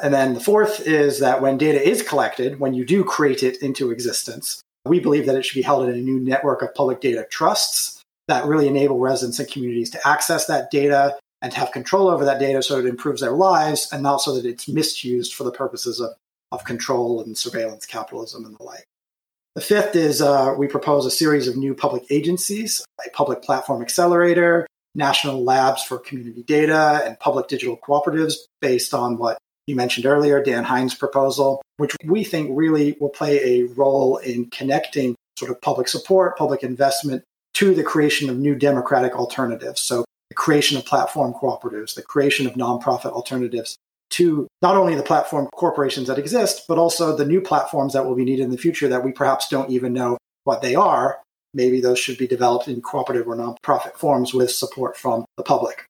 And then the fourth is that when data is collected, when you do create it into existence, we believe that it should be held in a new network of public data trusts that really enable residents and communities to access that data and have control over that data so it improves their lives and not so that it's misused for the purposes of, of control and surveillance capitalism and the like. The fifth is uh, we propose a series of new public agencies, a public platform accelerator, national labs for community data, and public digital cooperatives based on what you mentioned earlier, Dan Hind's proposal, which we think really will play a role in connecting sort of public support, public investment to the creation of new democratic alternatives. So the creation of platform cooperatives, the creation of nonprofit alternatives to not only the platform corporations that exist, but also the new platforms that will be needed in the future that we perhaps don't even know what they are. Maybe those should be developed in cooperative or nonprofit forms with support from the public.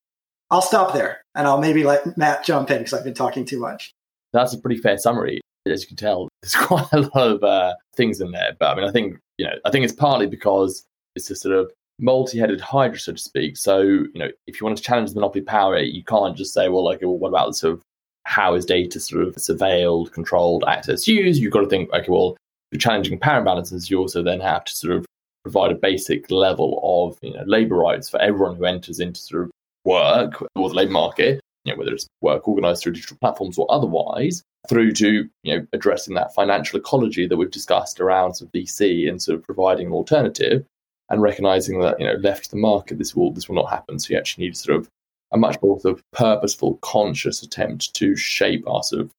I'll stop there and I'll maybe let Matt jump in because I've been talking too much. That's a pretty fair summary. As you can tell, there's quite a lot of uh, things in there. But I mean, I think, you know, I think it's partly because it's a sort of multi-headed hydra, so to speak. So, you know, if you want to challenge the monopoly power, you can't just say, well, like, well, what about the sort of how is data sort of surveilled, controlled, access used? You've got to think, okay, well, you're challenging power imbalances, you also then have to sort of provide a basic level of you know, labor rights for everyone who enters into sort of work or the labor market, you know, whether it's work organized through digital platforms or otherwise, through to you know addressing that financial ecology that we've discussed around sort of VC and sort of providing an alternative and recognizing that you know left the market this will this will not happen. So you actually need to sort of a much more sort of purposeful, conscious attempt to shape our sort of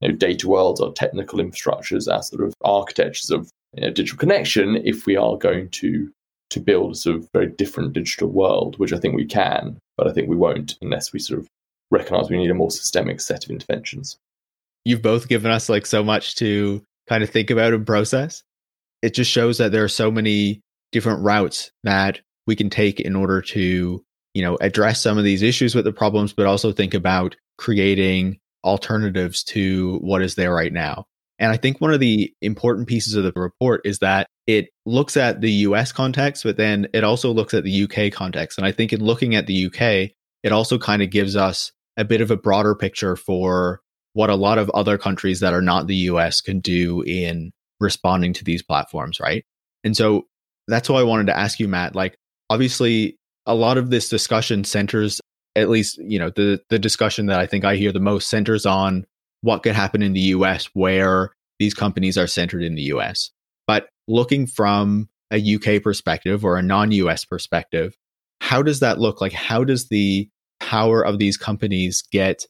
you know, data worlds, our technical infrastructures, our sort of architectures of you know, digital connection, if we are going to to build a sort of very different digital world, which I think we can, but I think we won't unless we sort of recognize we need a more systemic set of interventions. You've both given us like so much to kind of think about and process. It just shows that there are so many different routes that we can take in order to, you know, address some of these issues with the problems, but also think about creating alternatives to what is there right now. And I think one of the important pieces of the report is that it looks at the US context, but then it also looks at the UK context. And I think in looking at the UK, it also kind of gives us a bit of a broader picture for what a lot of other countries that are not the US can do in responding to these platforms, right? And so that's why I wanted to ask you, Matt. Like, obviously, a lot of this discussion centers, at least, you know, the the discussion that I think I hear the most centers on what could happen in the US where these companies are centered in the US. But looking from a UK perspective or a non US perspective, how does that look like? How does the power of these companies get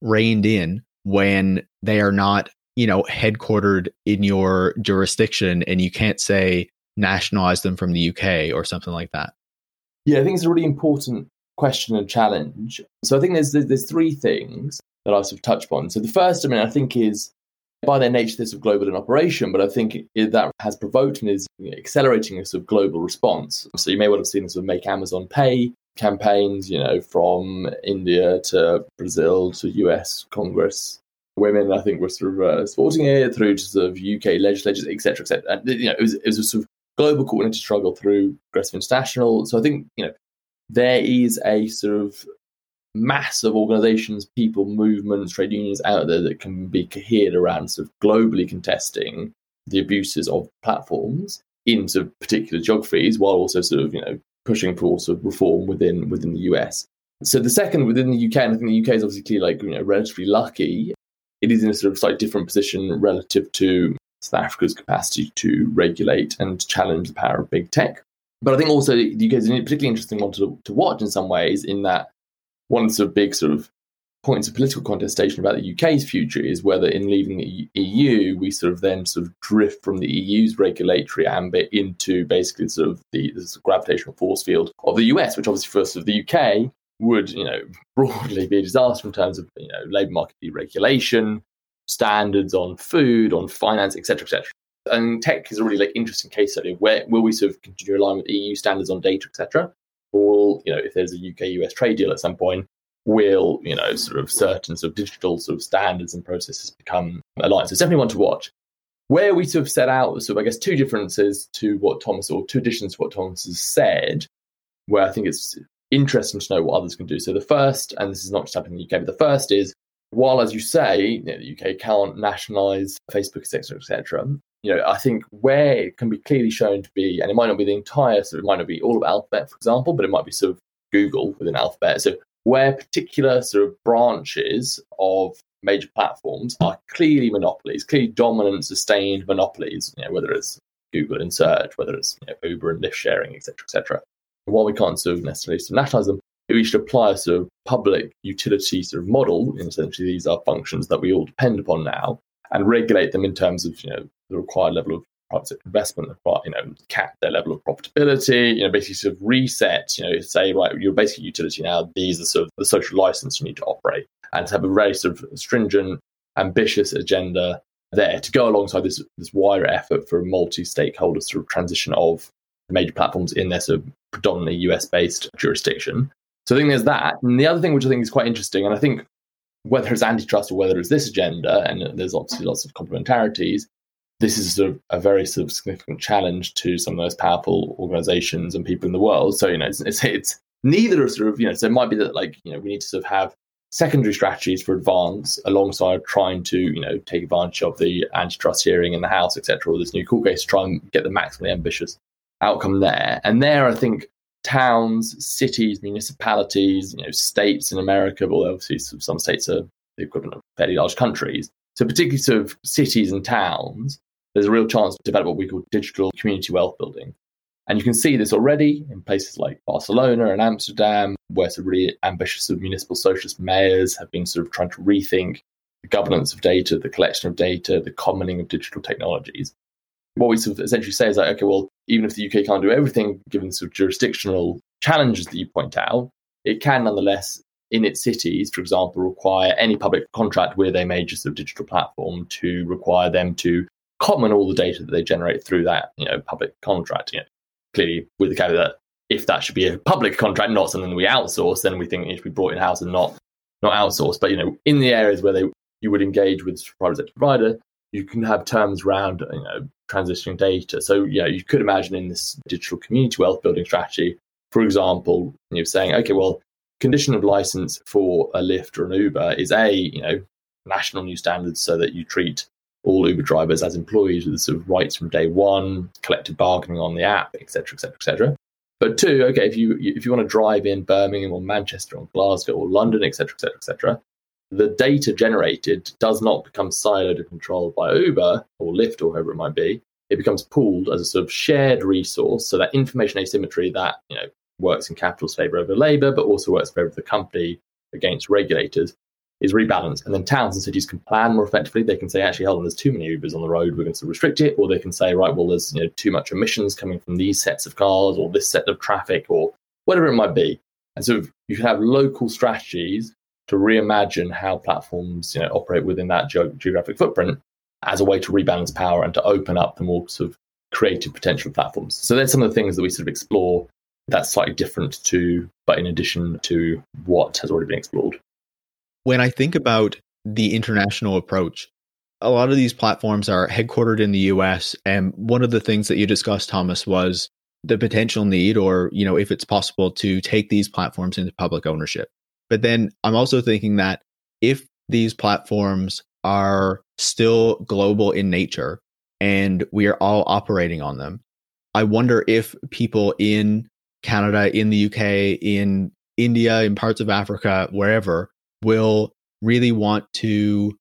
reined in when they are not, you know, headquartered in your jurisdiction and you can't say nationalize them from the UK or something like that? Yeah, I think it's a really important question and challenge. So I think there's there's three things that I sort of touched upon. So the first, I mean, I think is by their nature, this of global in operation, but I think it, that has provoked and is accelerating a sort of global response. So you may well have seen sort of make Amazon pay campaigns, you know, from India to Brazil to US Congress. Women, I think, were sort of uh, supporting it through to sort of UK legislators, etc., etc. And you know, it was, it was a sort of global coordinated struggle through Progressive International. So I think you know there is a sort of mass of organizations, people, movements, trade unions out there that can be cohered around sort of globally contesting the abuses of platforms in sort of particular geographies while also sort of, you know, pushing for sort of reform within within the US. So the second within the UK, and I think the UK is obviously like, you know, relatively lucky. It is in a sort of slightly different position relative to South Africa's capacity to regulate and challenge the power of big tech. But I think also the UK is a particularly interesting one to, to watch in some ways, in that one of the sort of big sort of points of political contestation about the UK's future is whether in leaving the EU we sort of then sort of drift from the EU's regulatory ambit into basically sort of the, gravitational force field of the US, which obviously for sort of the UK would you know broadly be a disaster in terms of you know labour market deregulation, standards on food, on finance, etc., etc. And tech is a really like interesting case study. Where will we sort of continue align with EU standards on data, etc., or you know, if there's a UK US trade deal at some point, will you know sort of certain sort of digital sort of standards and processes become aligned? So it's definitely one to watch. Where we sort of set out sort of I guess two differences to what Thomas or two additions to what Thomas has said, where I think it's interesting to know what others can do. So the first, and this is not just happening in the UK, but the first is while, as you say, you know, the UK can't nationalise Facebook, etc., etc., you know, I think where it can be clearly shown to be, and it might not be the entire, so it might not be all of Alphabet, for example, but it might be sort of Google within Alphabet. So where particular sort of branches of major platforms are clearly monopolies, clearly dominant, sustained monopolies, you know, whether it's Google in search, whether it's you know, Uber and Lyft sharing, etc., etc. While we can't sort of necessarily sort of we should apply a sort of public utility sort of model. And essentially, these are functions that we all depend upon now, and regulate them in terms of you know the required level of private investment, require, you know, cap their level of profitability, you know, basically sort of reset, you know, say, right, you're basically utility now, these are sort of the social license you need to operate and to have a very sort of stringent, ambitious agenda there to go alongside this this wider effort for a multi-stakeholder sort of transition of major platforms in their sort of predominantly US based jurisdiction. So I think there's that. And the other thing which I think is quite interesting, and I think whether it's antitrust or whether it's this agenda, and there's obviously lots of complementarities, this is sort of a very sort of significant challenge to some of the most powerful organizations and people in the world. So, you know, it's, it's, it's neither are sort of, you know, so it might be that like, you know, we need to sort of have secondary strategies for advance alongside trying to, you know, take advantage of the antitrust hearing in the House, etc., or this new court case to try and get the maximally ambitious outcome there. And there, I think towns, cities, municipalities, you know, states in America, although obviously some states are the equivalent of fairly large countries. So particularly sort of cities and towns, there's a real chance to develop what we call digital community wealth building. And you can see this already in places like Barcelona and Amsterdam, where some really ambitious municipal socialist mayors have been sort of trying to rethink the governance of data, the collection of data, the commoning of digital technologies. What we sort of essentially say is like, okay, well, even if the UK can't do everything, given sort of jurisdictional challenges that you point out, it can nonetheless, in its cities, for example, require any public contract with a major sort of digital platform to require them to common all the data that they generate through that you know public contract. You know, clearly, with the caveat that if that should be a public contract, not something we outsource, then we think it should be brought in house and not not outsourced. But you know, in the areas where they you would engage with private sector provider, you can have terms around you know transitioning data. So yeah, you could imagine in this digital community wealth building strategy, for example, you're saying okay, well, condition of license for a Lyft or an Uber is a you know national new standards so that you treat all Uber drivers as employees with sort of rights from day one, collective bargaining on the app, etc., etc., etc. But two, okay, if you if you want to drive in Birmingham or Manchester or Glasgow or London, etc., etc., etc., the data generated does not become siloed and controlled by Uber or Lyft or whoever it might be. It becomes pooled as a sort of shared resource. So that information asymmetry that you know works in capital's favor over labor, but also works in favor of the company against regulators, is rebalanced. And then towns and cities can plan more effectively. They can say, actually, hold on, there's too many Ubers on the road. We're going to restrict it. Or they can say, right, well, there's you know, too much emissions coming from these sets of cars or this set of traffic or whatever it might be. And so you can have local strategies to reimagine how platforms you know, operate within that ge- geographic footprint as a way to rebalance power and to open up the more sort of creative potential platforms. So there's some of the things that we sort of explore that's slightly different to, but in addition to what has already been explored when I think about the international approach, a lot of these platforms are headquartered in the US. And one of the things that you discussed, Thomas, was the potential need, or, you know, if it's possible to take these platforms into public ownership. But then I'm also thinking that if these platforms are still global in nature and we are all operating on them, I wonder if people in Canada, in the UK, in India, in parts of Africa, wherever, will really want to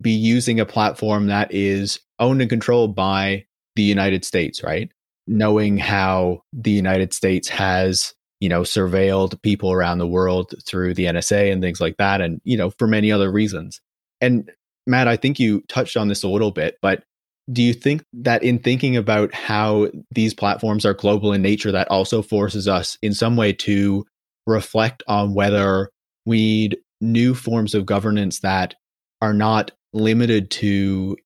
be using a platform that is owned and controlled by the United States, right? Knowing how the United States has, you know, surveilled people around the world through the NSA and things like that, and, you know, for many other reasons. And Matt, I think you touched on this a little bit, but do you think that in thinking about how these platforms are global in nature, that also forces us in some way to reflect on whether we need new forms of governance that are not limited to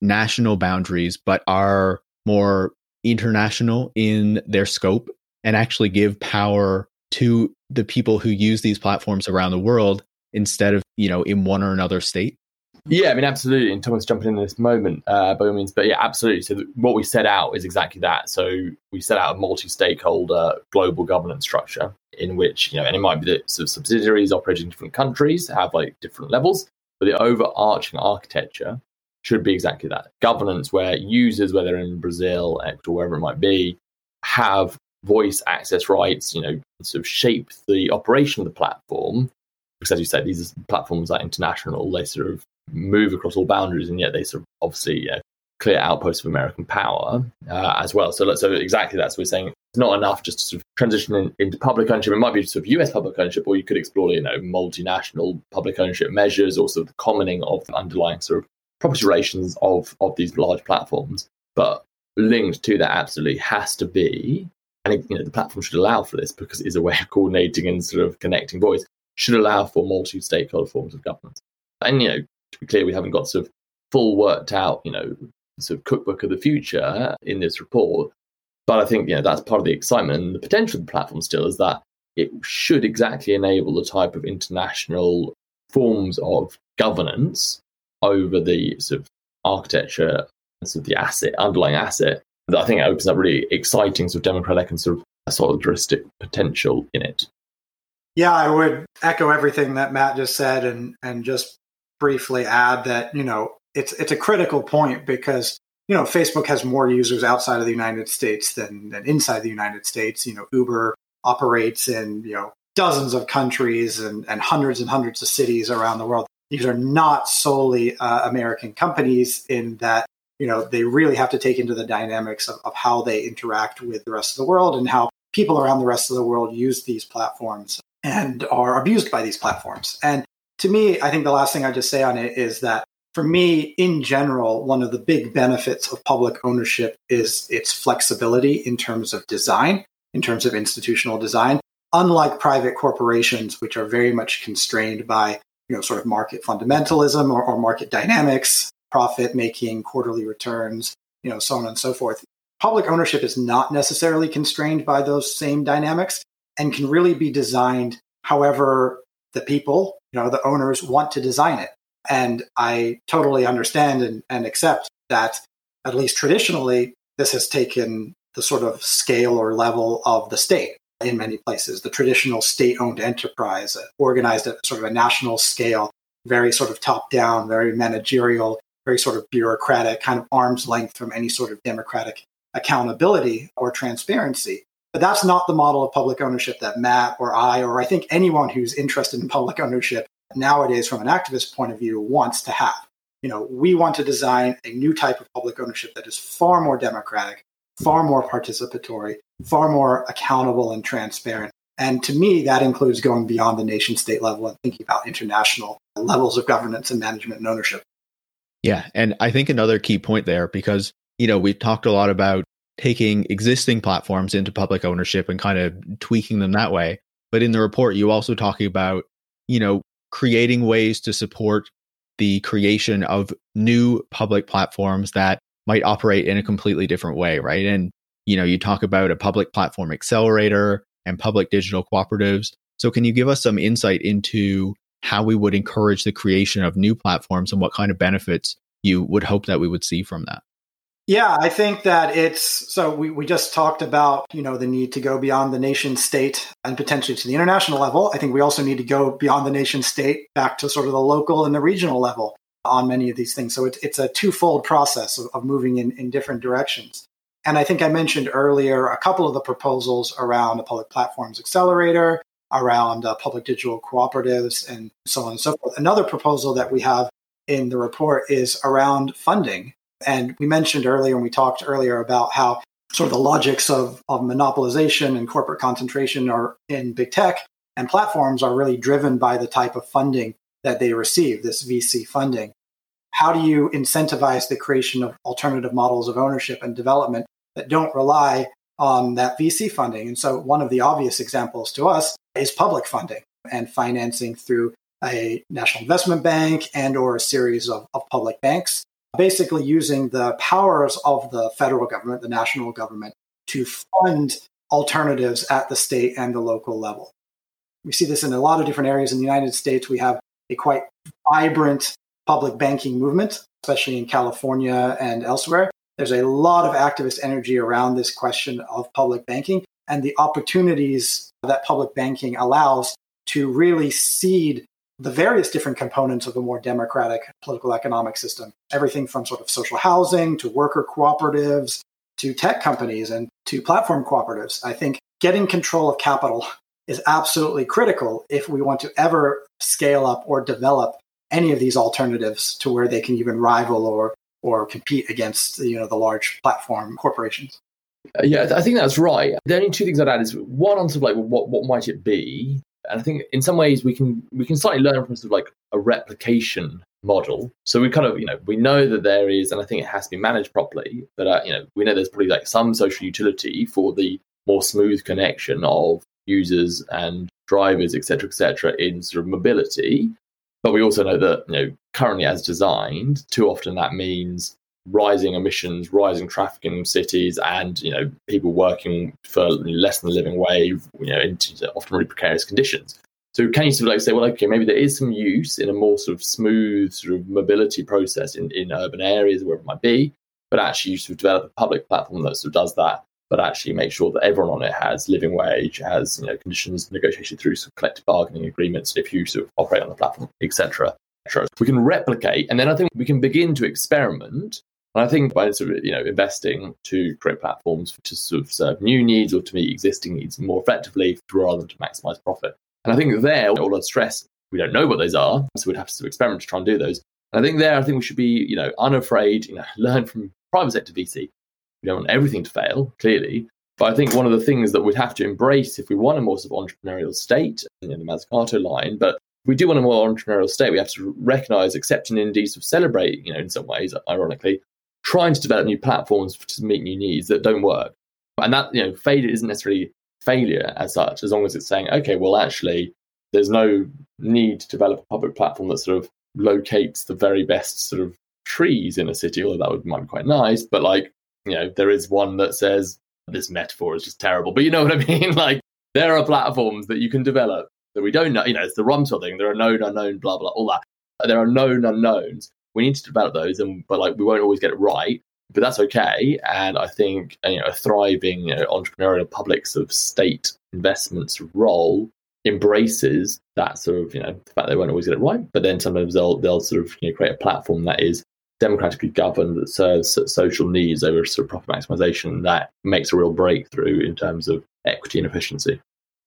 national boundaries, but are more international in their scope and actually give power to the people who use these platforms around the world instead of, you know, in one or another state? Yeah, I mean, absolutely. And Thomas jumping in this moment uh, by all means, but yeah, absolutely. So what we set out is exactly that. So we set out a multi-stakeholder global governance structure in which you know, and it might be that sort of subsidiaries operating in different countries have like different levels, but the overarching architecture should be exactly that governance, where users, whether in Brazil, Ecuador, wherever it might be, have voice access rights. You know, sort of shape the operation of the platform because as you said, these are platforms that international, they sort of move across all boundaries, and yet they sort of obviously yeah, clear outposts of American power uh, as well. So, so exactly that's what we're saying. It's not enough just to sort of transition in, into public ownership. It might be sort of US public ownership, or you could explore, you know, multinational public ownership measures, or sort of the commoning of the underlying sort of property relations of of these large platforms. But linked to that absolutely has to be, and you know, the platform should allow for this because it is a way of coordinating and sort of connecting voice. Should allow for multi-stakeholder forms of governance. And you know, to be clear, we haven't got sort of full worked out, you know, sort of cookbook of the future in this report. But I think you know that's part of the excitement and the potential of the platform still is that it should exactly enable the type of international forms of governance over the sort of architecture sort of the asset, underlying asset. I think it opens up really exciting sort of democratic and sort of solidaristic potential in it. Yeah, I would echo everything that Matt just said and and just briefly add that, you know, it's it's a critical point because you know Facebook has more users outside of the United States than than inside the United States. You know, Uber operates in you know dozens of countries and, and hundreds and hundreds of cities around the world. These are not solely uh, American companies in that you know they really have to take into the dynamics of, of how they interact with the rest of the world and how people around the rest of the world use these platforms and are abused by these platforms. And to me, I think the last thing I just say on it is that for me, in general, one of the big benefits of public ownership is its flexibility in terms of design, in terms of institutional design. Unlike private corporations, which are very much constrained by, you know, sort of market fundamentalism or, or market dynamics, profit making, quarterly returns, you know, so on and so forth. Public ownership is not necessarily constrained by those same dynamics and can really be designed however the people, you know, the owners want to design it. And I totally understand and, and accept that, at least traditionally, this has taken the sort of scale or level of the state in many places, the traditional state owned enterprise organized at sort of a national scale, very sort of top down, very managerial, very sort of bureaucratic, kind of arm's length from any sort of democratic accountability or transparency. But that's not the model of public ownership that Matt or I, or I think anyone who's interested in public ownership nowadays from an activist point of view wants to have. You know, we want to design a new type of public ownership that is far more democratic, far more participatory, far more accountable and transparent. And to me, that includes going beyond the nation state level and thinking about international levels of governance and management and ownership. Yeah. And I think another key point there, because, you know, we've talked a lot about taking existing platforms into public ownership and kind of tweaking them that way. But in the report, you also talking about, you know, creating ways to support the creation of new public platforms that might operate in a completely different way, right? And you know, you talk about a public platform accelerator and public digital cooperatives. So can you give us some insight into how we would encourage the creation of new platforms and what kind of benefits you would hope that we would see from that? Yeah, I think that it's so we, we just talked about, you know, the need to go beyond the nation state and potentially to the international level. I think we also need to go beyond the nation state back to sort of the local and the regional level on many of these things. So it's, it's a twofold process of, of moving in, in different directions. And I think I mentioned earlier a couple of the proposals around the public platforms accelerator, around uh, public digital cooperatives, and so on and so forth. Another proposal that we have in the report is around funding and we mentioned earlier, and we talked earlier about how sort of the logics of, of monopolization and corporate concentration are in big tech and platforms are really driven by the type of funding that they receive, this VC funding. How do you incentivize the creation of alternative models of ownership and development that don't rely on that VC funding? And so one of the obvious examples to us is public funding and financing through a national investment bank and or a series of, of public banks basically using the powers of the federal government, the national government, to fund alternatives at the state and the local level. We see this in a lot of different areas in the United States. We have a quite vibrant public banking movement, especially in California and elsewhere. There's a lot of activist energy around this question of public banking and the opportunities that public banking allows to really seed the various different components of a more democratic political economic system. Everything from sort of social housing to worker cooperatives to tech companies and to platform cooperatives. I think getting control of capital is absolutely critical if we want to ever scale up or develop any of these alternatives to where they can even rival or or compete against you know the large platform corporations. Uh, yeah, I think that's right. The only two things I'd add is one on sort of like what what might it be, and I think in some ways we can we can slightly learn from sort of like a replication model. So we kind of you know we know that there is, and I think it has to be managed properly. But uh, you know we know there's probably like some social utility for the more smooth connection of users and drivers, etc., etc., in sort of mobility. But we also know that, you know, currently as designed, too often that means rising emissions, rising traffic in cities, and you know people working for less than the living wage, you know, often really precarious conditions. So can you sort of like say, well, okay, maybe there is some use in a more sort of smooth sort of mobility process in, in urban areas, wherever it might be, but actually you sort of develop a public platform that sort of does that but actually make sure that everyone on it has living wage, has you know conditions negotiated through some collective bargaining agreements if you sort of operate on the platform, etc. We can replicate, and then I think we can begin to experiment. And I think by sort of you know investing to create platforms to sort of serve new needs or to meet existing needs more effectively, rather than to maximize profit. And I think there, all the stress, we don't know what those are, so we'd have to experiment to try and do those. And I think there, I think we should be, you know, unafraid, you know, learn from private sector VC we don't want everything to fail, clearly. But I think one of the things that we'd have to embrace if we want a more sort of entrepreneurial state, in the Mazzucato line, but we do want a more entrepreneurial state, we have to recognize, accept, and indeed sort of celebrate, you know, in some ways, ironically, trying to develop new platforms to meet new needs that don't work. And that, you know, failure isn't necessarily failure as such, as long as it's saying, okay, well, actually, there's no need to develop a public platform that sort of locates the very best sort of trees in a city, although that would might be quite nice. But like you know, there is one that says this metaphor is just terrible, but you know what I mean? like there are platforms that you can develop that we don't know. You know, it's the Rumsfeld thing. There are known unknown, blah blah, all that. There are known unknowns. We need to develop those, and but like we won't always get it right. But that's okay. And I think you know a thriving you know, entrepreneurial public sort of state investments role embraces that sort of you know the fact they won't always get it right. But then sometimes they'll they'll sort of you know create a platform that is democratically governed that serves social needs over sort of profit maximization that makes a real breakthrough in terms of equity and efficiency.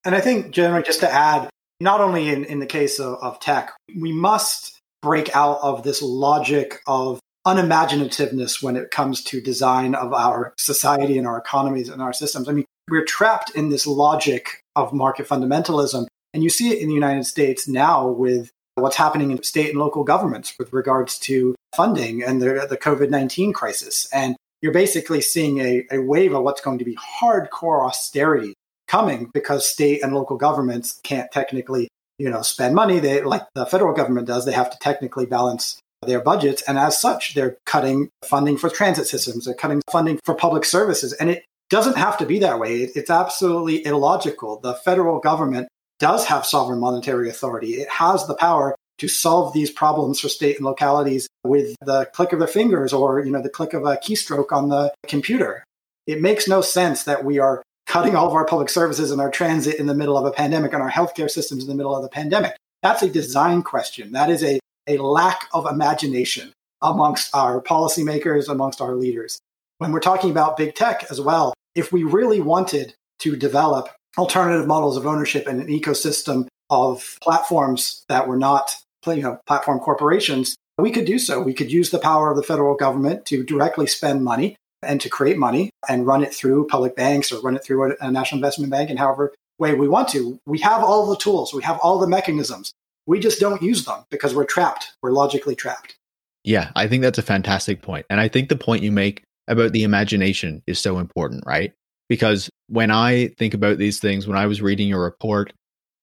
And I think generally just to add, not only in, in the case of, of tech, we must break out of this logic of unimaginativeness when it comes to design of our society and our economies and our systems. I mean, we're trapped in this logic of market fundamentalism. And you see it in the United States now with what's happening in state and local governments with regards to funding and the, the COVID 19 crisis. And you're basically seeing a, a wave of what's going to be hardcore austerity coming because state and local governments can't technically you know spend money. They like the federal government does they have to technically balance their budgets. And as such they're cutting funding for transit systems. They're cutting funding for public services. And it doesn't have to be that way. It's absolutely illogical. The federal government does have sovereign monetary authority. It has the power to solve these problems for state and localities with the click of their fingers or you know the click of a keystroke on the computer. It makes no sense that we are cutting all of our public services and our transit in the middle of a pandemic and our healthcare systems in the middle of the pandemic. That's a design question. That is a, a lack of imagination amongst our policymakers, amongst our leaders. When we're talking about big tech as well, if we really wanted to develop alternative models of ownership and an ecosystem of platforms that were not you know, platform corporations, we could do so. We could use the power of the federal government to directly spend money and to create money and run it through public banks or run it through a, national investment bank in however way we want to. We have all the tools, we have all the mechanisms. We just don't use them because we're trapped. We're logically trapped. Yeah, I think that's a fantastic point. And I think the point you make about the imagination is so important, right? because when I think about these things, when I was reading your report,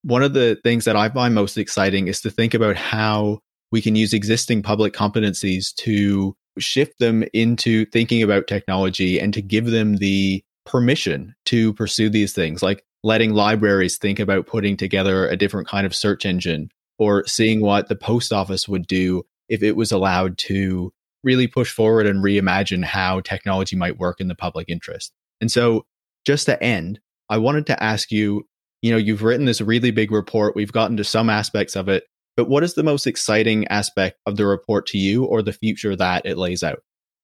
one of the things that I find most exciting is to think about how we can use existing public competencies to shift them into thinking about technology and to give them the permission to pursue these things, like letting libraries think about putting together a different kind of search engine or seeing what the post office would do if it was allowed to really push forward and reimagine how technology might work in the public interest. And so just to end, I wanted to ask you you know, you've written this really big report, we've gotten to some aspects of it, but what is the most exciting aspect of the report to you or the future that it lays out?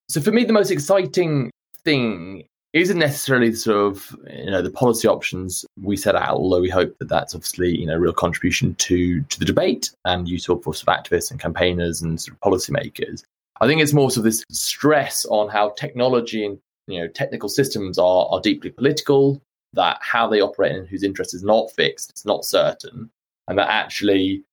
So, for me, the most exciting thing isn't necessarily sort of you know the policy options we set out. Although we hope that that's obviously you know a real contribution to to the debate and useful for sort of activists and campaigners and sort of policymakers. I think it's more sort of this stress on how technology and you know technical systems are are deeply political. That how they operate and whose interest is not fixed, it's not certain, and that actually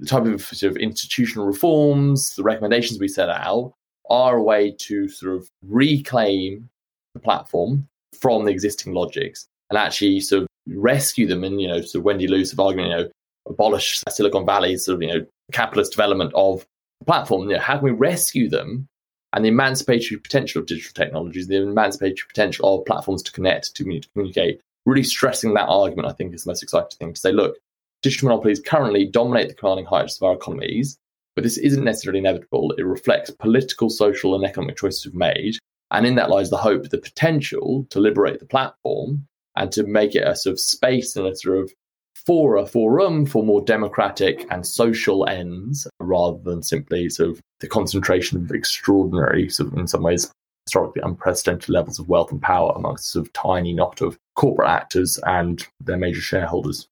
the type of sort of institutional reforms, the recommendations we set out are a way to sort of reclaim the platform from the existing logics and actually sort of rescue them and, you know, sort of Wendy Liu's of arguing, you know, abolish Silicon Valley's sort of, you know, capitalist development of the platform. You know, how can we rescue them and the emancipatory potential of digital technologies, the emancipatory potential of platforms to connect, to communicate, really stressing that argument, I think is the most exciting thing to say, look, digital monopolies currently dominate the commanding heights of our economies, but this isn't necessarily inevitable. It reflects political, social, and economic choices we've made. And in that lies the hope, the potential to liberate the platform and to make it a sort of space and a sort of fora, forum for more democratic and social ends rather than simply sort of the concentration of extraordinary, sort of in some ways, historically unprecedented levels of wealth and power amongst sort of tiny knot of corporate actors and their major shareholders.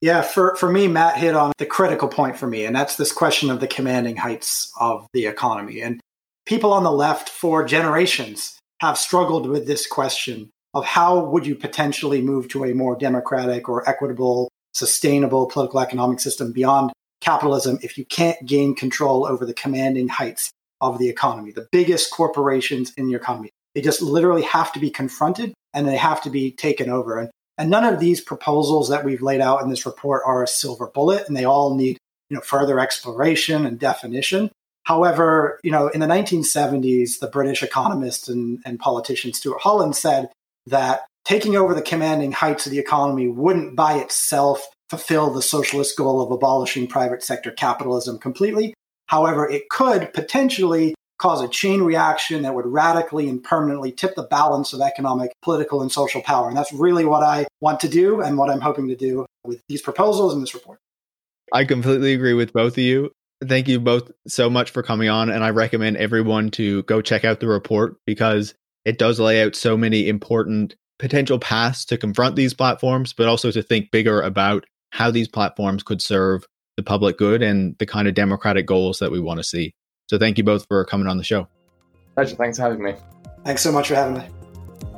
Yeah, for, for me, Matt hit on the critical point for me, and that's this question of the commanding heights of the economy. And people on the left for generations have struggled with this question of how would you potentially move to a more democratic or equitable, sustainable political economic system beyond capitalism if you can't gain control over the commanding heights of the economy, the biggest corporations in the economy. They just literally have to be confronted and they have to be taken over. And and none of these proposals that we've laid out in this report are a silver bullet, and they all need you know further exploration and definition. However, you know, in the 1970s, the British economist and, and politician Stuart Holland said that taking over the commanding heights of the economy wouldn't by itself fulfill the socialist goal of abolishing private sector capitalism completely. However, it could potentially cause a chain reaction that would radically and permanently tip the balance of economic, political, and social power. And that's really what I want to do and what I'm hoping to do with these proposals and this report. I completely agree with both of you. Thank you both so much for coming on. And I recommend everyone to go check out the report because it does lay out so many important potential paths to confront these platforms, but also to think bigger about how these platforms could serve the public good and the kind of democratic goals that we want to see. So thank you both for coming on the show. Pleasure. Thanks for having me. Thanks so much for having me.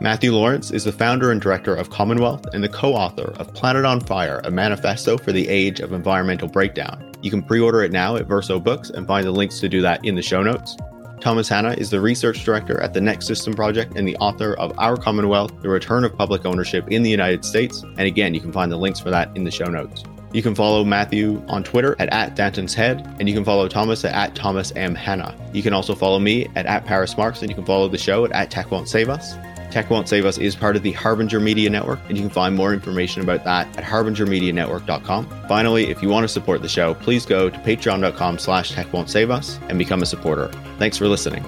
Mathew Lawrence is the founder and director of Common Wealth and the co author of Planet on Fire, a manifesto for the age of environmental breakdown. You can pre order it now at Verso Books and find the links to do that in the show notes. Thomas Hanna is the research director at the Next System Project and the author of Our Common Wealth The Return of Public Ownership in the United States. And again, you can find the links for that in the show notes. You can follow Mathew on Twitter at, at Danton's Head, and you can follow Thomas at, at Thomas M. Hanna. You can also follow me at, at Paris Marx, and you can follow the show at, at Tech Won't Save Us. Tech Won't Save Us is part of the Harbinger Media Network, and you can find more information about that at harbingermedianetwork.com. Finally, if you want to support the show, please go to patreon.com slash tech won't save us and become a supporter. Thanks for listening.